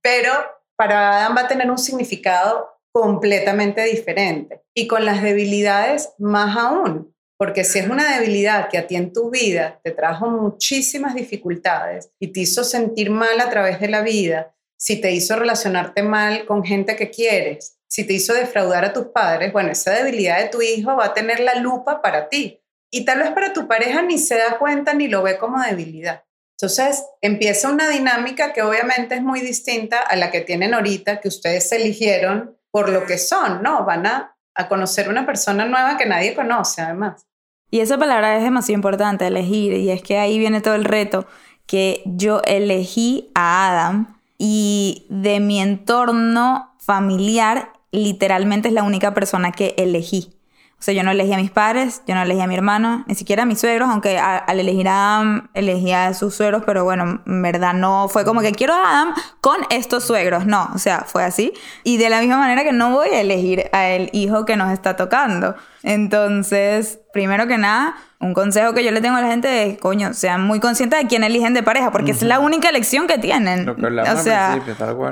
Pero para Adam va a tener un significado completamente diferente. Y con las debilidades más aún, porque si es una debilidad que a ti en tu vida te trajo muchísimas dificultades y te hizo sentir mal a través de la vida, si te hizo relacionarte mal con gente que quieres, si te hizo defraudar a tus padres, bueno, esa debilidad de tu hijo va a tener la lupa para ti. Y tal vez para tu pareja ni se da cuenta ni lo ve como debilidad. Entonces empieza una dinámica que obviamente es muy distinta a la que tienen ahorita, que ustedes eligieron por lo que son, ¿no? Van a, a conocer una persona nueva que nadie conoce además. Y esa palabra es demasiado importante, elegir, y es que ahí viene todo el reto, que yo elegí a Adam y de mi entorno familiar literalmente es la única persona que elegí. O sea, yo no elegí a mis padres, yo no elegí a mi hermano, ni siquiera a mis suegros, aunque al elegir a Adam, elegí a sus suegros, pero bueno, en verdad no fue como que quiero a Adam con estos suegros, no, o sea, fue así. Y de la misma manera que no voy a elegir a el hijo que nos está tocando. Entonces, primero que nada, un consejo que yo le tengo a la gente es, coño, sean muy conscientes de quién eligen de pareja, porque es la única elección que tienen. o sea,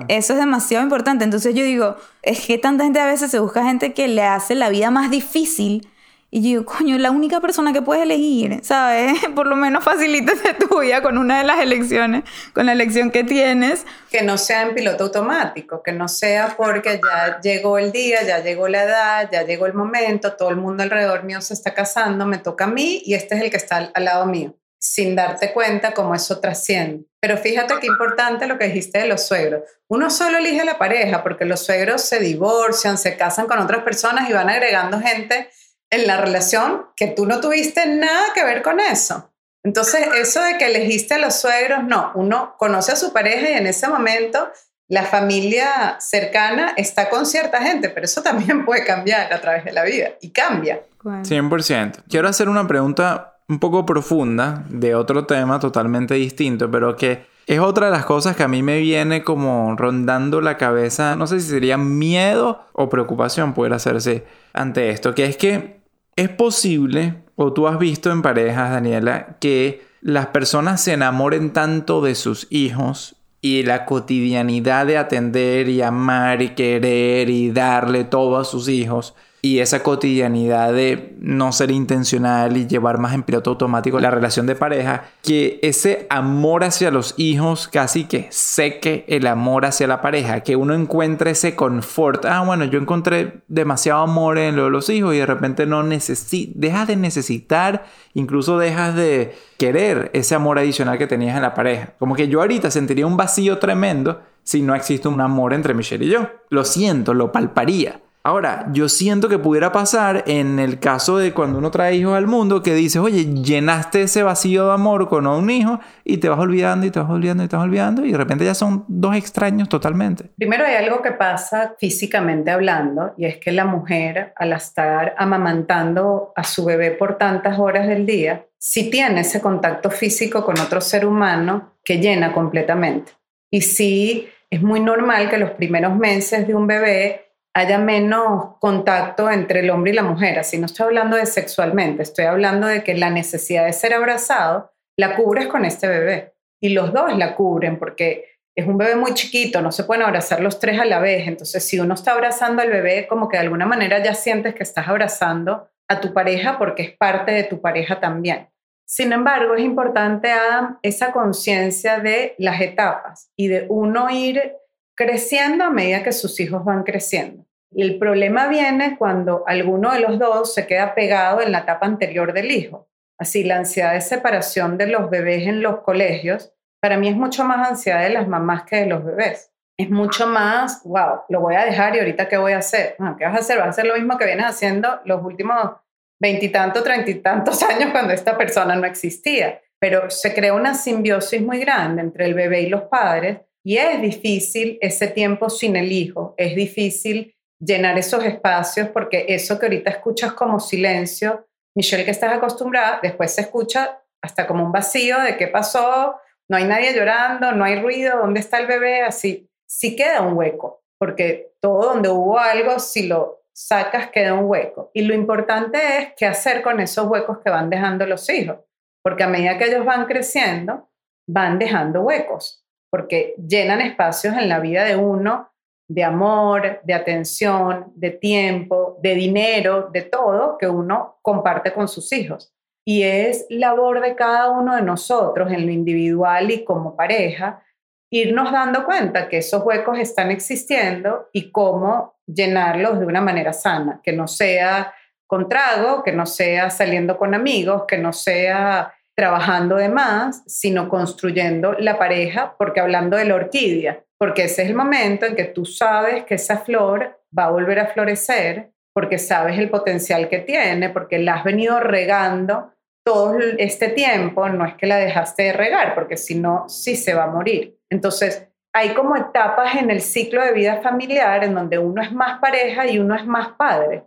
eso es demasiado importante. Entonces yo digo, es que tanta gente a veces se busca gente que le hace la vida más difícil Y yo digo, coño, la única persona que puedes elegir, ¿sabes? Por lo menos facilítate tu vida con una de las elecciones, con la elección que tienes. Que no sea en piloto automático, que no sea porque ya llegó el día, ya llegó la edad, ya llegó el momento, todo el mundo alrededor mío se está casando, me toca a mí y este es el que está al lado mío, sin darte cuenta cómo eso trasciende. Pero fíjate qué importante lo que dijiste de los suegros. Uno solo elige a la pareja porque los suegros se divorcian, se casan con otras personas y van agregando gente en la relación que tú no tuviste nada que ver con eso. Entonces, eso de que elegiste a los suegros, no, uno conoce a su pareja y en ese momento la familia cercana está con cierta gente, pero eso también puede cambiar a través de la vida y cambia. 100%. Quiero hacer una pregunta un poco profunda de otro tema totalmente distinto, pero que es otra de las cosas que a mí me viene como rondando la cabeza, no sé si sería miedo o preocupación poder hacerse ante esto, que es que es posible, o tú has visto en parejas, Daniela, que las personas se enamoren tanto de sus hijos y la cotidianidad de atender y amar y querer y darle todo a sus hijos y esa cotidianidad de no ser intencional y llevar más en piloto automático la relación de pareja, que ese amor hacia los hijos casi que seque el amor hacia la pareja, que uno encuentre ese confort. Ah, bueno, yo encontré demasiado amor en lo de los hijos y de repente no necesita, dejas de necesitar, incluso dejas de querer ese amor adicional que tenías en la pareja. Como que yo ahorita sentiría un vacío tremendo si no existe un amor entre Michelle y yo. Lo siento, lo palparía. Ahora, yo siento que pudiera pasar en el caso de cuando uno trae hijos al mundo, que dices, oye, llenaste ese vacío de amor con un hijo y te vas olvidando y te vas olvidando y te vas olvidando y de repente ya son dos extraños totalmente. Primero hay algo que pasa físicamente hablando y es que la mujer al estar amamantando a su bebé por tantas horas del día, sí tiene ese contacto físico con otro ser humano que llena completamente. Y sí es muy normal que los primeros meses de un bebé haya menos contacto entre el hombre y la mujer. Así no estoy hablando de sexualmente, estoy hablando de que la necesidad de ser abrazado la cubres con este bebé. Y los dos la cubren porque es un bebé muy chiquito, no se pueden abrazar los tres a la vez. Entonces, si uno está abrazando al bebé, como que de alguna manera ya sientes que estás abrazando a tu pareja porque es parte de tu pareja también. Sin embargo, es importante, Adam, esa conciencia de las etapas y de uno ir creciendo a medida que sus hijos van creciendo. El problema viene cuando alguno de los dos se queda pegado en la etapa anterior del hijo. Así, la ansiedad de separación de los bebés en los colegios, para mí es mucho más ansiedad de las mamás que de los bebés. Es mucho más, wow, lo voy a dejar y ahorita qué voy a hacer. Ah, ¿Qué vas a hacer? Vas a hacer lo mismo que vienes haciendo los últimos veintitantos, treinta y tantos años cuando esta persona no existía. Pero se crea una simbiosis muy grande entre el bebé y los padres y es difícil ese tiempo sin el hijo, es difícil llenar esos espacios porque eso que ahorita escuchas como silencio, Michelle que estás acostumbrada, después se escucha hasta como un vacío de qué pasó, no hay nadie llorando, no hay ruido, ¿dónde está el bebé? Así, sí queda un hueco, porque todo donde hubo algo, si lo sacas, queda un hueco. Y lo importante es qué hacer con esos huecos que van dejando los hijos, porque a medida que ellos van creciendo, van dejando huecos porque llenan espacios en la vida de uno de amor, de atención, de tiempo, de dinero, de todo que uno comparte con sus hijos. Y es labor de cada uno de nosotros en lo individual y como pareja irnos dando cuenta que esos huecos están existiendo y cómo llenarlos de una manera sana, que no sea con trago, que no sea saliendo con amigos, que no sea trabajando de más, sino construyendo la pareja, porque hablando de la orquídea, porque ese es el momento en que tú sabes que esa flor va a volver a florecer, porque sabes el potencial que tiene, porque la has venido regando todo este tiempo, no es que la dejaste de regar, porque si no, sí se va a morir. Entonces, hay como etapas en el ciclo de vida familiar en donde uno es más pareja y uno es más padre.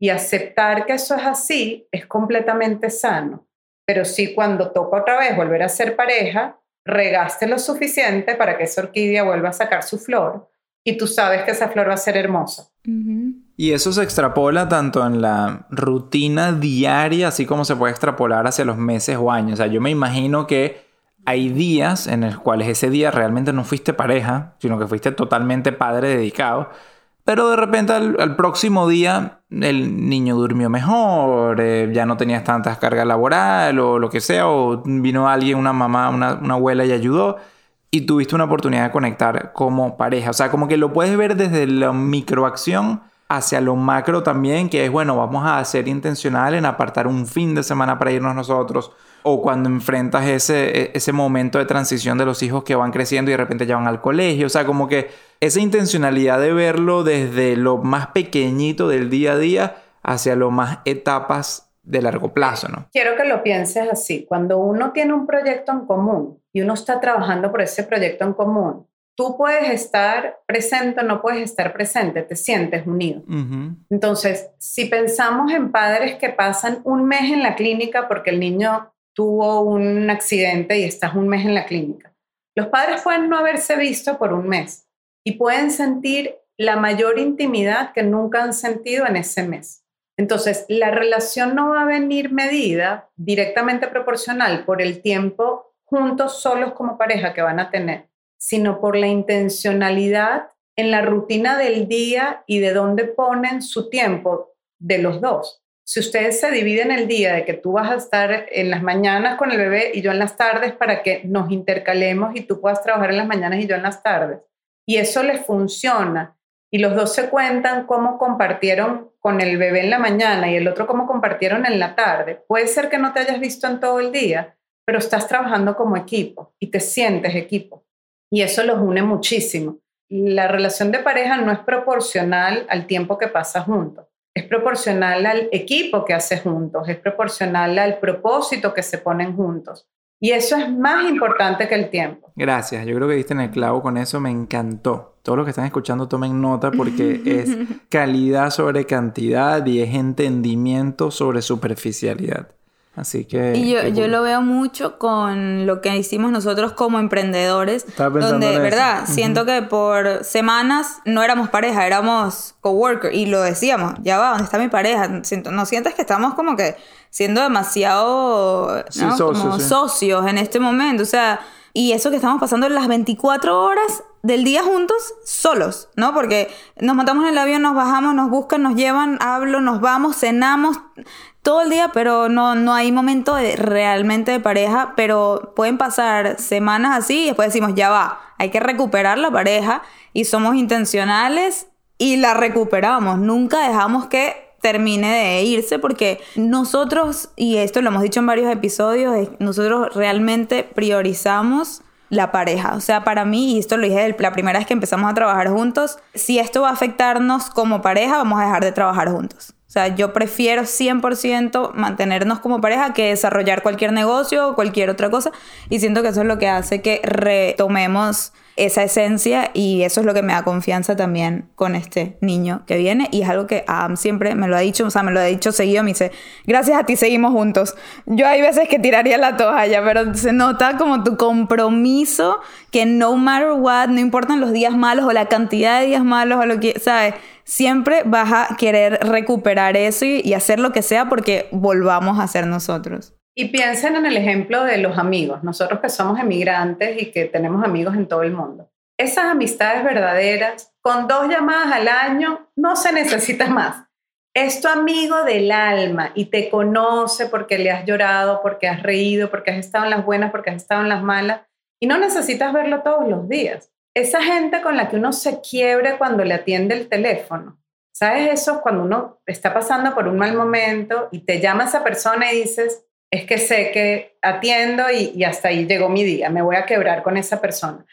Y aceptar que eso es así es completamente sano pero sí cuando toca otra vez volver a ser pareja, regaste lo suficiente para que esa orquídea vuelva a sacar su flor y tú sabes que esa flor va a ser hermosa. Y eso se extrapola tanto en la rutina diaria, así como se puede extrapolar hacia los meses o años. O sea, yo me imagino que hay días en los cuales ese día realmente no fuiste pareja, sino que fuiste totalmente padre dedicado. Pero de repente al, próximo día el niño durmió mejor, eh, ya no tenías tantas cargas laboral o lo que sea, o vino alguien, una mamá, una, una abuela y ayudó y tuviste una oportunidad de conectar como pareja. O sea, como que lo puedes ver desde la microacción hacia lo macro también, que es, bueno, vamos a ser intencional en apartar un fin de semana para irnos nosotros, o cuando enfrentas ese, e, ese momento de transición de los hijos que van creciendo y de repente ya van al colegio, o sea, como que esa intencionalidad de verlo desde lo más pequeñito del día a día hacia lo más etapas de largo plazo, ¿no? Quiero que lo pienses así, cuando uno tiene un proyecto en común y uno está trabajando por ese proyecto en común, tú puedes estar presente o no puedes estar presente, te sientes unido. Entonces, si pensamos en padres que pasan un mes en la clínica porque el niño tuvo un accidente y estás un mes en la clínica, los padres pueden no haberse visto por un mes y pueden sentir la mayor intimidad que nunca han sentido en ese mes. Entonces, la relación no va a venir medida directamente proporcional por el tiempo juntos, solos como pareja que van a tener sino por la intencionalidad en la rutina del día y de dónde ponen su tiempo de los dos. Si ustedes se dividen el día de que tú vas a estar en las mañanas con el bebé y yo en las tardes para que nos intercalemos y tú puedas trabajar en las mañanas y yo en las tardes, y eso les funciona, y los dos se cuentan cómo compartieron con el bebé en la mañana y el otro cómo compartieron en la tarde, puede ser que no te hayas visto en todo el día, pero estás trabajando como equipo y te sientes equipo. Y eso los une muchísimo. La relación de pareja no es proporcional al tiempo que pasa juntos, es proporcional al equipo que hace juntos, es proporcional al propósito que se ponen juntos. Y eso es más importante que el tiempo. Gracias, yo creo que diste en el clavo con eso, me encantó. Todos los que están escuchando tomen nota porque es calidad sobre cantidad y es entendimiento sobre superficialidad. Así que... Y yo, yo, lo veo mucho con lo que hicimos nosotros como emprendedores, donde, ¿verdad? Siento que por semanas no éramos pareja, éramos coworker y lo decíamos, ya va, ¿dónde está mi pareja? ¿No sientes que estamos como que siendo demasiado socios en este momento? O sea, y eso que estamos pasando las 24 horas del día juntos, solos, ¿no? Porque nos montamos en el avión, nos bajamos, nos buscan, nos llevan, hablo, nos vamos, cenamos todo el día, pero no, no hay momento de, realmente de pareja, pero pueden pasar semanas así y después decimos, ya va, hay que recuperar la pareja y somos intencionales y la recuperamos, nunca dejamos que termine de irse porque nosotros, y esto lo hemos dicho en varios episodios, nosotros realmente priorizamos la pareja. O sea, para mí, y esto lo dije la primera vez que empezamos a trabajar juntos, si esto va a afectarnos como pareja, vamos a dejar de trabajar juntos. O sea, yo prefiero 100% mantenernos como pareja que desarrollar cualquier negocio o cualquier otra cosa. Y siento que eso es lo que hace que retomemos esa esencia y eso es lo que me da confianza también con este niño que viene y es algo que Adam siempre me lo ha dicho, o sea, me lo ha dicho seguido, me dice, gracias a ti seguimos juntos. Yo hay veces que tiraría la toalla, pero se nota como tu compromiso que no matter what, no importan los días malos o la cantidad de días malos o lo que, ¿sabes? Siempre vas a querer recuperar eso y, y hacer lo que sea porque volvamos a ser nosotros. Y piensen en el ejemplo de los amigos, nosotros que somos emigrantes y que tenemos amigos en todo el mundo. Esas amistades verdaderas, con dos llamadas al año, no se necesita más. Es tu amigo del alma y te conoce porque le has llorado, porque has reído, porque has estado en las buenas, porque has estado en las malas y no necesitas verlo todos los días. Esa gente con la que uno se quiebre cuando le atiende el teléfono. ¿Sabes eso? Cuando uno está pasando por un mal momento y te llama esa persona y dices, es que sé que atiendo y, hasta ahí llegó mi día, me voy a quebrar con esa persona.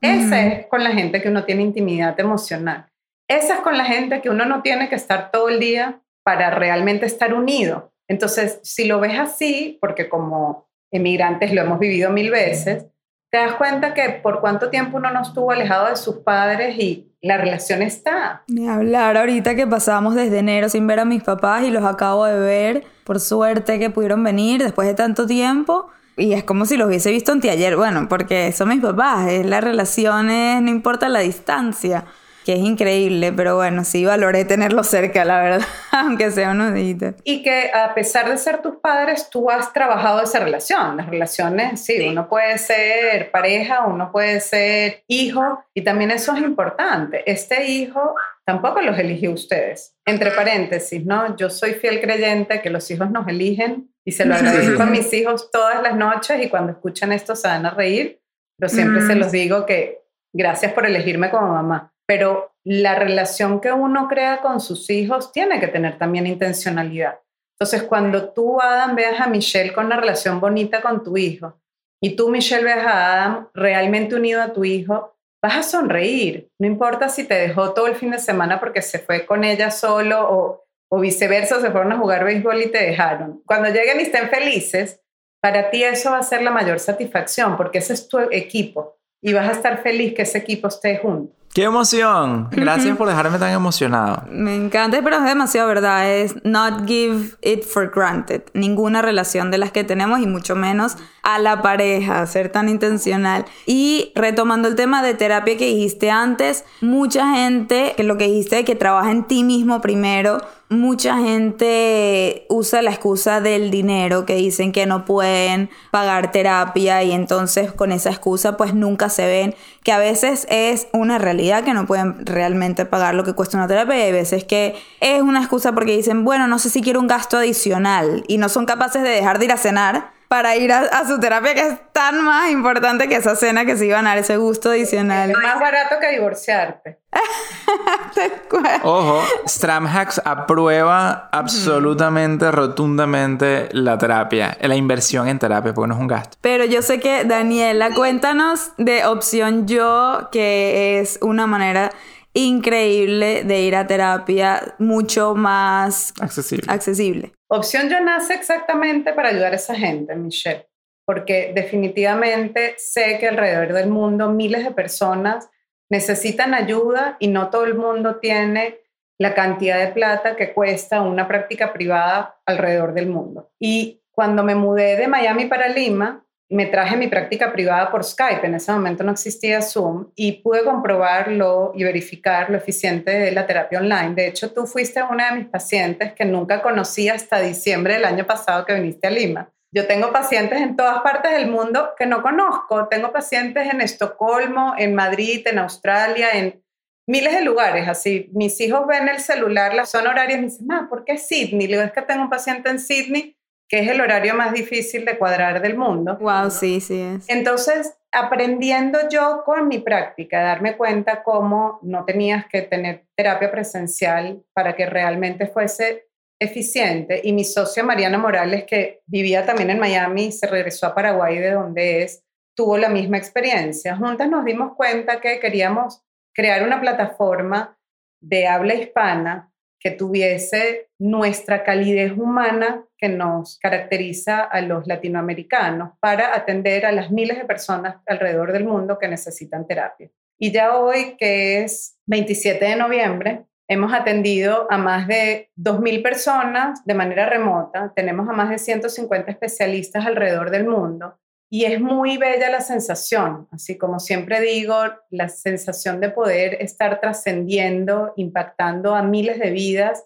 Esa es con la gente que uno tiene intimidad emocional. Esa es con la gente que uno no tiene que estar todo el día para realmente estar unido. Entonces, si lo ves así, porque como emigrantes lo hemos vivido mil veces, te das cuenta que por cuánto tiempo uno no estuvo alejado de sus padres y la relación está. Ni hablar, ahorita que pasamos desde enero sin ver a mis papás y los acabo de ver por suerte que pudieron venir después de tanto tiempo. Y es como si los hubiese visto anteayer. Bueno, porque son mis papás, es las relaciones, no importa la distancia. Que es increíble, pero bueno, sí valoré tenerlo cerca, la verdad, aunque sea unos días. Y que a pesar de ser tus padres, tú has trabajado esa relación. Las relaciones, sí, uno puede ser pareja, uno puede ser hijo, y también eso es importante. Este hijo tampoco los eligió ustedes. Entre paréntesis, ¿no? Yo soy fiel creyente que los hijos nos eligen y se lo agradezco a mis hijos todas las noches y cuando escuchan esto se van a reír, pero siempre se mm. los digo que gracias por elegirme como mamá. Pero la relación que uno crea con sus hijos tiene que tener también intencionalidad. Entonces, cuando tú, Adam, veas a Michelle con una relación bonita con tu hijo y tú, Michelle, veas a Adam realmente unido a tu hijo, vas a sonreír. No importa si te dejó todo el fin de semana porque se fue con ella solo o, viceversa, se fueron a jugar béisbol y te dejaron. Cuando lleguen y estén felices, para ti eso va a ser la mayor satisfacción porque ese es tu equipo y vas a estar feliz que ese equipo esté junto. ¡Qué emoción! Gracias por dejarme tan emocionado. Me encanta, pero es demasiado verdad. Es not give it for granted. Ninguna relación de las que tenemos y mucho menos a la pareja, ser tan intencional. Y retomando el tema de terapia que dijiste antes, mucha gente, que lo que dijiste que trabaja en ti mismo primero, mucha gente usa la excusa del dinero, que dicen que no pueden pagar terapia y entonces con esa excusa pues nunca se ven, que a veces es una realidad que no pueden realmente pagar lo que cuesta una terapia y hay veces que es una excusa porque dicen, bueno, no sé si quiero un gasto adicional y no son capaces de dejar de ir a cenar para ir a, su terapia, que es tan más importante que esa cena que se iban a dar ese gusto adicional. Es más barato que divorciarte. Ojo, Stramhacks aprueba absolutamente, rotundamente la terapia, la inversión en terapia, porque no es un gasto. Pero yo sé que, Daniela, cuéntanos de Opción Yo, que es una manera increíble de ir a terapia mucho más accesible. accesible. Opción Yo nace exactamente para ayudar a esa gente, Michelle, porque definitivamente sé que alrededor del mundo miles de personas necesitan ayuda y no todo el mundo tiene la cantidad de plata que cuesta una práctica privada alrededor del mundo. Y cuando me mudé de Miami para Lima, me traje mi práctica privada por Skype, en ese momento no existía Zoom, y pude comprobarlo y verificar lo eficiente de la terapia online. De hecho, tú fuiste una de mis pacientes que nunca conocí hasta diciembre del año pasado que viniste a Lima. Yo tengo pacientes en todas partes del mundo que no conozco. Tengo pacientes en Estocolmo, en Madrid, en Australia, en miles de lugares. Así, mis hijos ven el celular, la zona horaria y me dicen, ¿por qué Sydney? Le digo, es que tengo un paciente en Sydney que es el horario más difícil de cuadrar del mundo. Wow, sí, sí es. Entonces, aprendiendo yo con mi práctica, darme cuenta cómo no tenías que tener terapia presencial para que realmente fuese eficiente. Y mi socia Mariana Morales, que vivía también en Miami y se regresó a Paraguay, de donde es, tuvo la misma experiencia. Juntas nos dimos cuenta que queríamos crear una plataforma de habla hispana que tuviese nuestra calidez humana que nos caracteriza a los latinoamericanos para atender a las miles de personas alrededor del mundo que necesitan terapia. Y ya hoy, que es 27 de noviembre, hemos atendido a más de 2.000 personas de manera remota, tenemos a más de 150 especialistas alrededor del mundo y es muy bella la sensación, así como siempre digo, la sensación de poder estar trascendiendo, impactando a miles de vidas,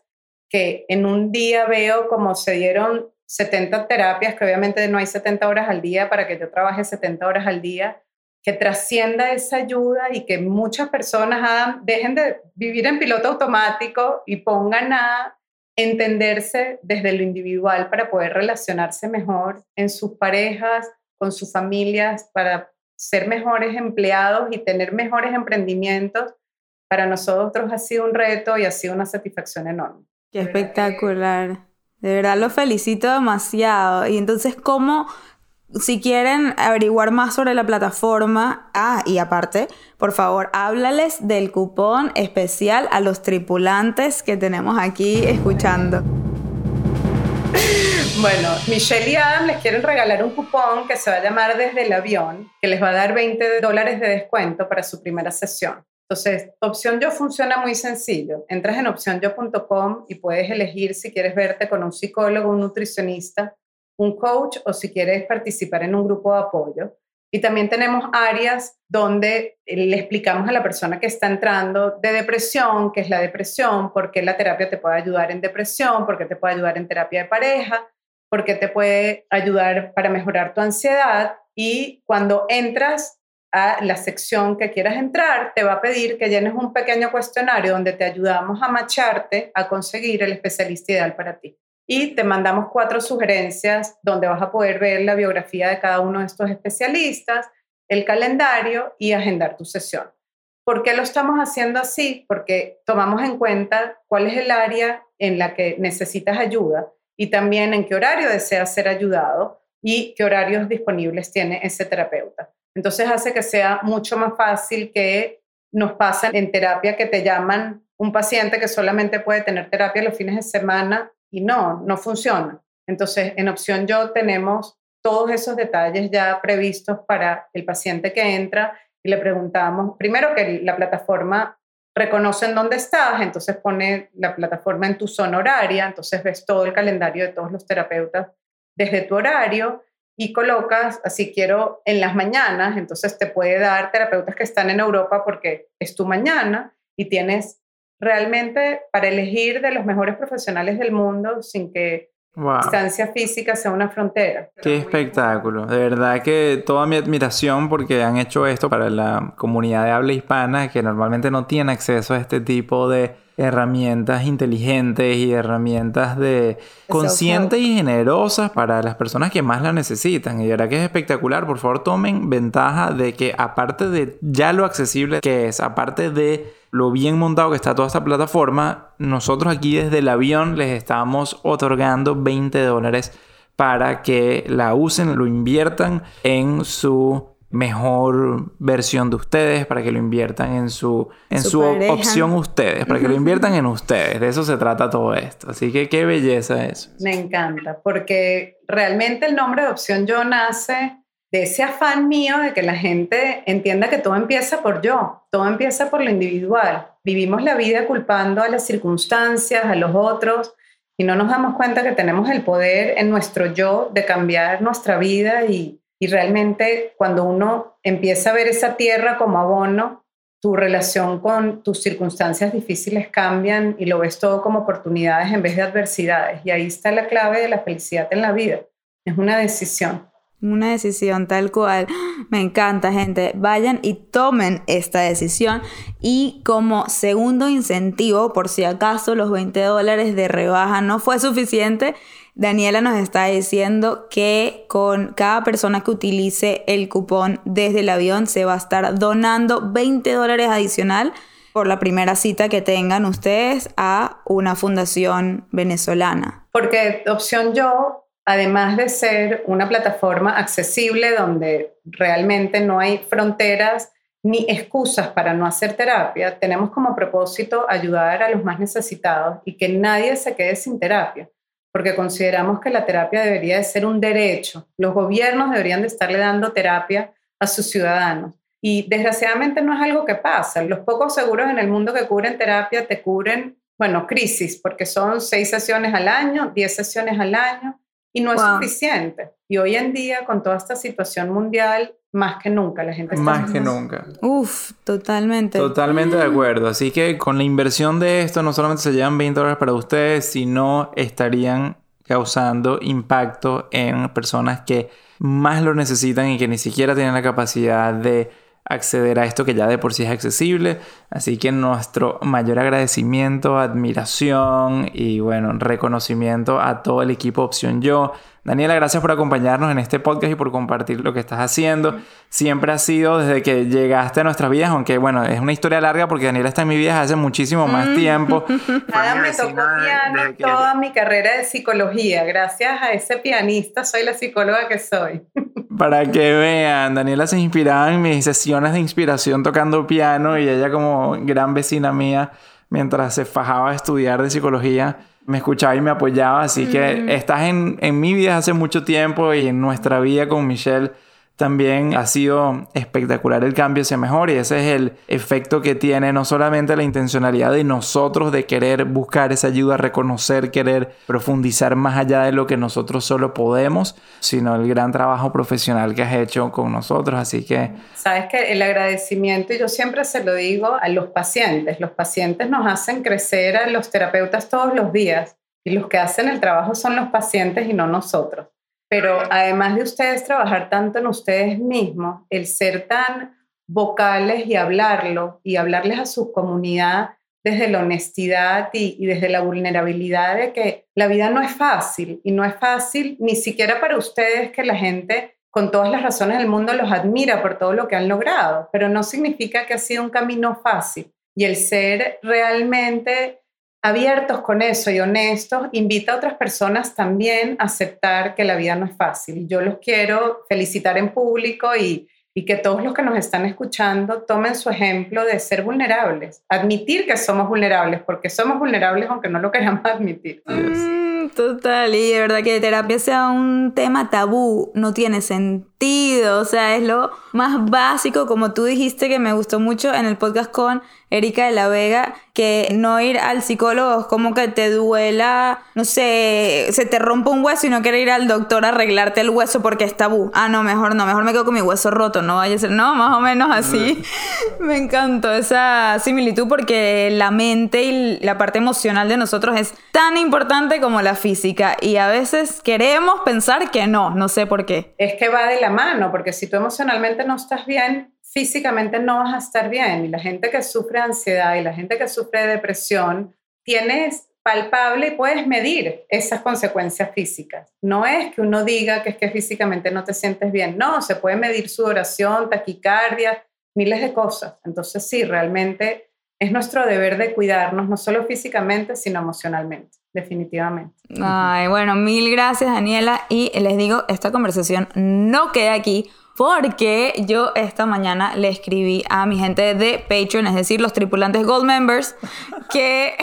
que en un día veo como se dieron 70 terapias, que obviamente no hay 70 horas al día para que yo trabaje 70 horas al día, que trascienda esa ayuda y que muchas personas dejen de vivir en piloto automático y pongan a entenderse desde lo individual para poder relacionarse mejor en sus parejas, con sus familias para ser mejores empleados y tener mejores emprendimientos, para nosotros ha sido un reto y ha sido una satisfacción enorme. Qué espectacular. De verdad lo felicito demasiado. Y entonces, ¿cómo, si quieren averiguar más sobre la plataforma, ah, y aparte, por favor, háblales del cupón especial a los tripulantes que tenemos aquí escuchando? Bueno, Michelle y Adam les quieren regalar un cupón que se va a llamar Desde el Avión, que les va a dar 20 dólares de descuento para su primera sesión. Entonces, Opción Yo funciona muy sencillo. Entras en opcionyo.com y puedes elegir si quieres verte con un psicólogo, un nutricionista, un coach o si quieres participar en un grupo de apoyo. Y también tenemos áreas donde le explicamos a la persona que está entrando de depresión, qué es la depresión, por qué la terapia te puede ayudar en depresión, por qué te puede ayudar en terapia de pareja, por qué te puede ayudar para mejorar tu ansiedad. Y cuando entras a la sección que quieras entrar, te va a pedir que llenes un pequeño cuestionario donde te ayudamos a macharte a conseguir el especialista ideal para ti. Y te mandamos cuatro sugerencias donde vas a poder ver la biografía de cada uno de estos especialistas, el calendario y agendar tu sesión. ¿Por qué lo estamos haciendo así? Porque tomamos en cuenta cuál es el área en la que necesitas ayuda y también en qué horario deseas ser ayudado y qué horarios disponibles tiene ese terapeuta. Entonces hace que sea mucho más fácil que nos pasen en terapia que te llaman un paciente que solamente puede tener terapia los fines de semana y no, no funciona. Entonces, en opción yo tenemos todos esos detalles ya previstos para el paciente que entra y le preguntamos, primero que la plataforma reconoce en dónde estás, entonces pone la plataforma en tu zona horaria, entonces ves todo el calendario de todos los terapeutas desde tu horario y colocas, así quiero en las mañanas, entonces te puede dar terapeutas que están en Europa porque es tu mañana y tienes realmente para elegir de los mejores profesionales del mundo sin que distancia física sea una frontera. Qué espectáculo. De verdad que toda mi admiración porque han hecho esto para la comunidad de habla hispana que normalmente no tiene acceso a este tipo de herramientas inteligentes y herramientas de conscientes y generosas para las personas que más la necesitan. Y de verdad que es espectacular. Por favor, tomen ventaja de que aparte de ya lo accesible que es, aparte de lo bien montado que está toda esta plataforma, nosotros aquí desde el avión les estamos otorgando 20 dólares para que la usen, lo inviertan en su mejor versión de ustedes, para que lo inviertan en su, en su, opción ustedes, para que lo inviertan en ustedes. De eso se trata todo esto. Así que qué belleza eso. Me encanta, porque realmente el nombre de opción yo nace de ese afán mío de que la gente entienda que todo empieza por yo, todo empieza por lo individual. Vivimos la vida culpando a las circunstancias, a los otros, y no nos damos cuenta que tenemos el poder en nuestro yo de cambiar nuestra vida y, y realmente cuando uno empieza a ver esa tierra como abono, tu relación con tus circunstancias difíciles cambian y lo ves todo como oportunidades en vez de adversidades. Y ahí está la clave de la felicidad en la vida. Es una decisión. Una decisión tal cual. Me encanta, gente. Vayan y tomen esta decisión. Y como segundo incentivo, por si acaso los 20 dólares de rebaja no fue suficiente, Daniela nos está diciendo que con cada persona que utilice el cupón desde el avión se va a estar donando 20 dólares adicional por la primera cita que tengan ustedes a una fundación venezolana. Porque opción yo además de ser una plataforma accesible donde realmente no hay fronteras ni excusas para no hacer terapia, tenemos como propósito ayudar a los más necesitados y que nadie se quede sin terapia, porque consideramos que la terapia debería de ser un derecho. Los gobiernos deberían de estarle dando terapia a sus ciudadanos. Y desgraciadamente no es algo que pasa. Los pocos seguros en el mundo que cubren terapia te cubren, bueno, crisis, porque son seis sesiones al año, diez sesiones al año, y no es suficiente. Y hoy en día, con toda esta situación mundial, más que nunca la gente está... Más que nunca. Uf, totalmente. Totalmente de acuerdo. Así que con la inversión de esto, no solamente se llevan 20 dólares para ustedes, sino estarían causando impacto en personas que más lo necesitan y que ni siquiera tienen la capacidad de acceder a esto que ya de por sí es accesible. Así que nuestro mayor agradecimiento, admiración y bueno, reconocimiento a todo el equipo Opción Yo. Daniela, gracias por acompañarnos en este podcast y por compartir lo que estás haciendo. Siempre ha sido desde que llegaste a nuestras vidas, aunque bueno, es una historia larga porque Daniela está en mi vida hace muchísimo más mm. tiempo. Nada, me tocó piano toda mi carrera de psicología. Gracias a ese pianista soy la psicóloga que soy. Para que vean, Daniela se inspiraba en mis sesiones de inspiración tocando piano y ella como gran vecina mía, mientras se fajaba a estudiar de psicología, me escuchaba y me apoyaba. Así que estás en, en mi vida hace mucho tiempo y en nuestra vida con Michelle también ha sido espectacular el cambio hacia mejor y ese es el efecto que tiene no solamente la intencionalidad de nosotros de querer buscar esa ayuda, reconocer, querer profundizar más allá de lo que nosotros solo podemos, sino el gran trabajo profesional que has hecho con nosotros. Así que... Sabes que el agradecimiento, y yo siempre se lo digo a los pacientes, los pacientes nos hacen crecer a los terapeutas todos los días y los que hacen el trabajo son los pacientes y no nosotros. Pero además de ustedes trabajar tanto en ustedes mismos, el ser tan vocales y hablarlo y hablarles a su comunidad desde la honestidad y, desde la vulnerabilidad de que la vida no es fácil y no es fácil ni siquiera para ustedes que la gente con todas las razones del mundo los admira por todo lo que han logrado, pero no significa que ha sido un camino fácil. Y el ser realmente abiertos con eso y honestos, invita a otras personas también a aceptar que la vida no es fácil. Yo los quiero felicitar en público y, que todos los que nos están escuchando tomen su ejemplo de ser vulnerables, admitir que somos vulnerables, porque somos vulnerables aunque no lo queramos admitir. Mm, total, y de verdad que terapia sea un tema tabú no tiene sentido, o sea, es lo más básico, como tú dijiste que me gustó mucho en el podcast con Erika de la Vega, que no ir al psicólogo es como que te duela, no sé, se te rompe un hueso y no quiere ir al doctor a arreglarte el hueso porque es tabú. Ah, no, mejor no, mejor me quedo con mi hueso roto, no vaya a ser, no, más o menos así. me encantó esa similitud porque la mente y la parte emocional de nosotros es tan importante como la física y a veces queremos pensar que no, no sé por qué. Es que va de la mano, porque si tú emocionalmente no estás bien, físicamente no vas a estar bien. Y la gente que sufre ansiedad y la gente que sufre depresión, tienes palpable y puedes medir esas consecuencias físicas. No es que uno diga que es que físicamente no te sientes bien, no, se puede medir sudoración, taquicardia, miles de cosas. Entonces sí, realmente es nuestro deber de cuidarnos, no solo físicamente, sino emocionalmente, definitivamente. Ay, bueno, mil gracias Daniela y les digo, esta conversación no queda aquí porque yo esta mañana le escribí a mi gente de Patreon, es decir, los tripulantes Gold Members, que,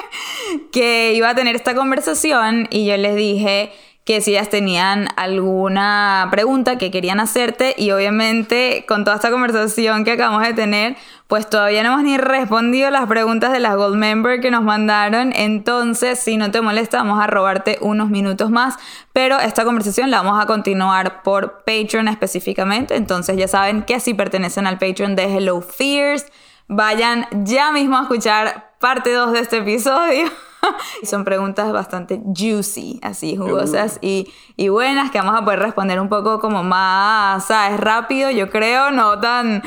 que iba a tener esta conversación y yo les dije que si ellas tenían alguna pregunta que querían hacerte y obviamente con toda esta conversación que acabamos de tener, pues todavía no hemos ni respondido las preguntas de las Gold Member que nos mandaron, entonces si no te molesta vamos a robarte unos minutos más, pero esta conversación la vamos a continuar por Patreon específicamente, entonces ya saben que si pertenecen al Patreon de Hello Fears, vayan ya mismo a escuchar parte 2 de este episodio. Son preguntas bastante juicy, así jugosas y, y, buenas que vamos a poder responder un poco como más, ¿sabes? Rápido, yo creo, no tan...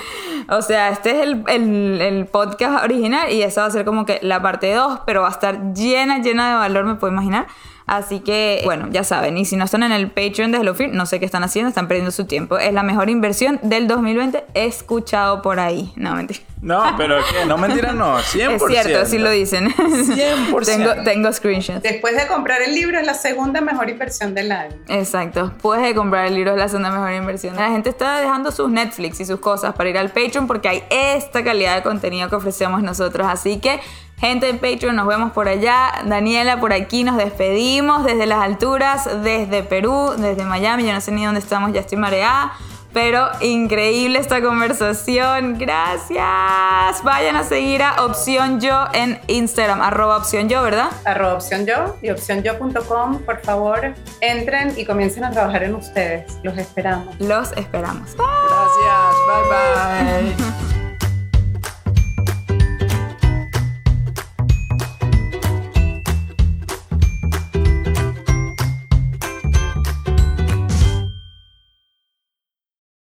O sea, este es el, el, el podcast original y esa va a ser como que la parte 2, pero va a estar llena, llena de valor, me puedo imaginar. Así que, bueno, ya saben. Y si no están en el Patreon de HelloFear, no sé qué están haciendo, están perdiendo su tiempo. Es la mejor inversión del 2020. He escuchado por ahí. No, mentira. No, pero ¿qué? No, mentira, no. 100%. Es cierto, así lo dicen. 100%. tengo, tengo screenshots. Después de comprar el libro, es la segunda mejor inversión del año. Exacto. Después de comprar el libro, es la segunda mejor inversión. La gente está dejando sus Netflix y sus cosas para ir al Patreon porque hay esta calidad de contenido que ofrecemos nosotros. Así que Gente en Patreon, nos vemos por allá. Daniela, por aquí nos despedimos desde las alturas, desde Perú, desde Miami. Yo no sé ni dónde estamos, ya estoy mareada. Pero increíble esta conversación. Gracias. Vayan a seguir a Opción Yo en Instagram, arroba Opción Yo, ¿verdad? Arroba Opción Yo y opcionyo.com. Por favor, entren y comiencen a trabajar en ustedes. Los esperamos. Los esperamos. Gracias. Bye bye.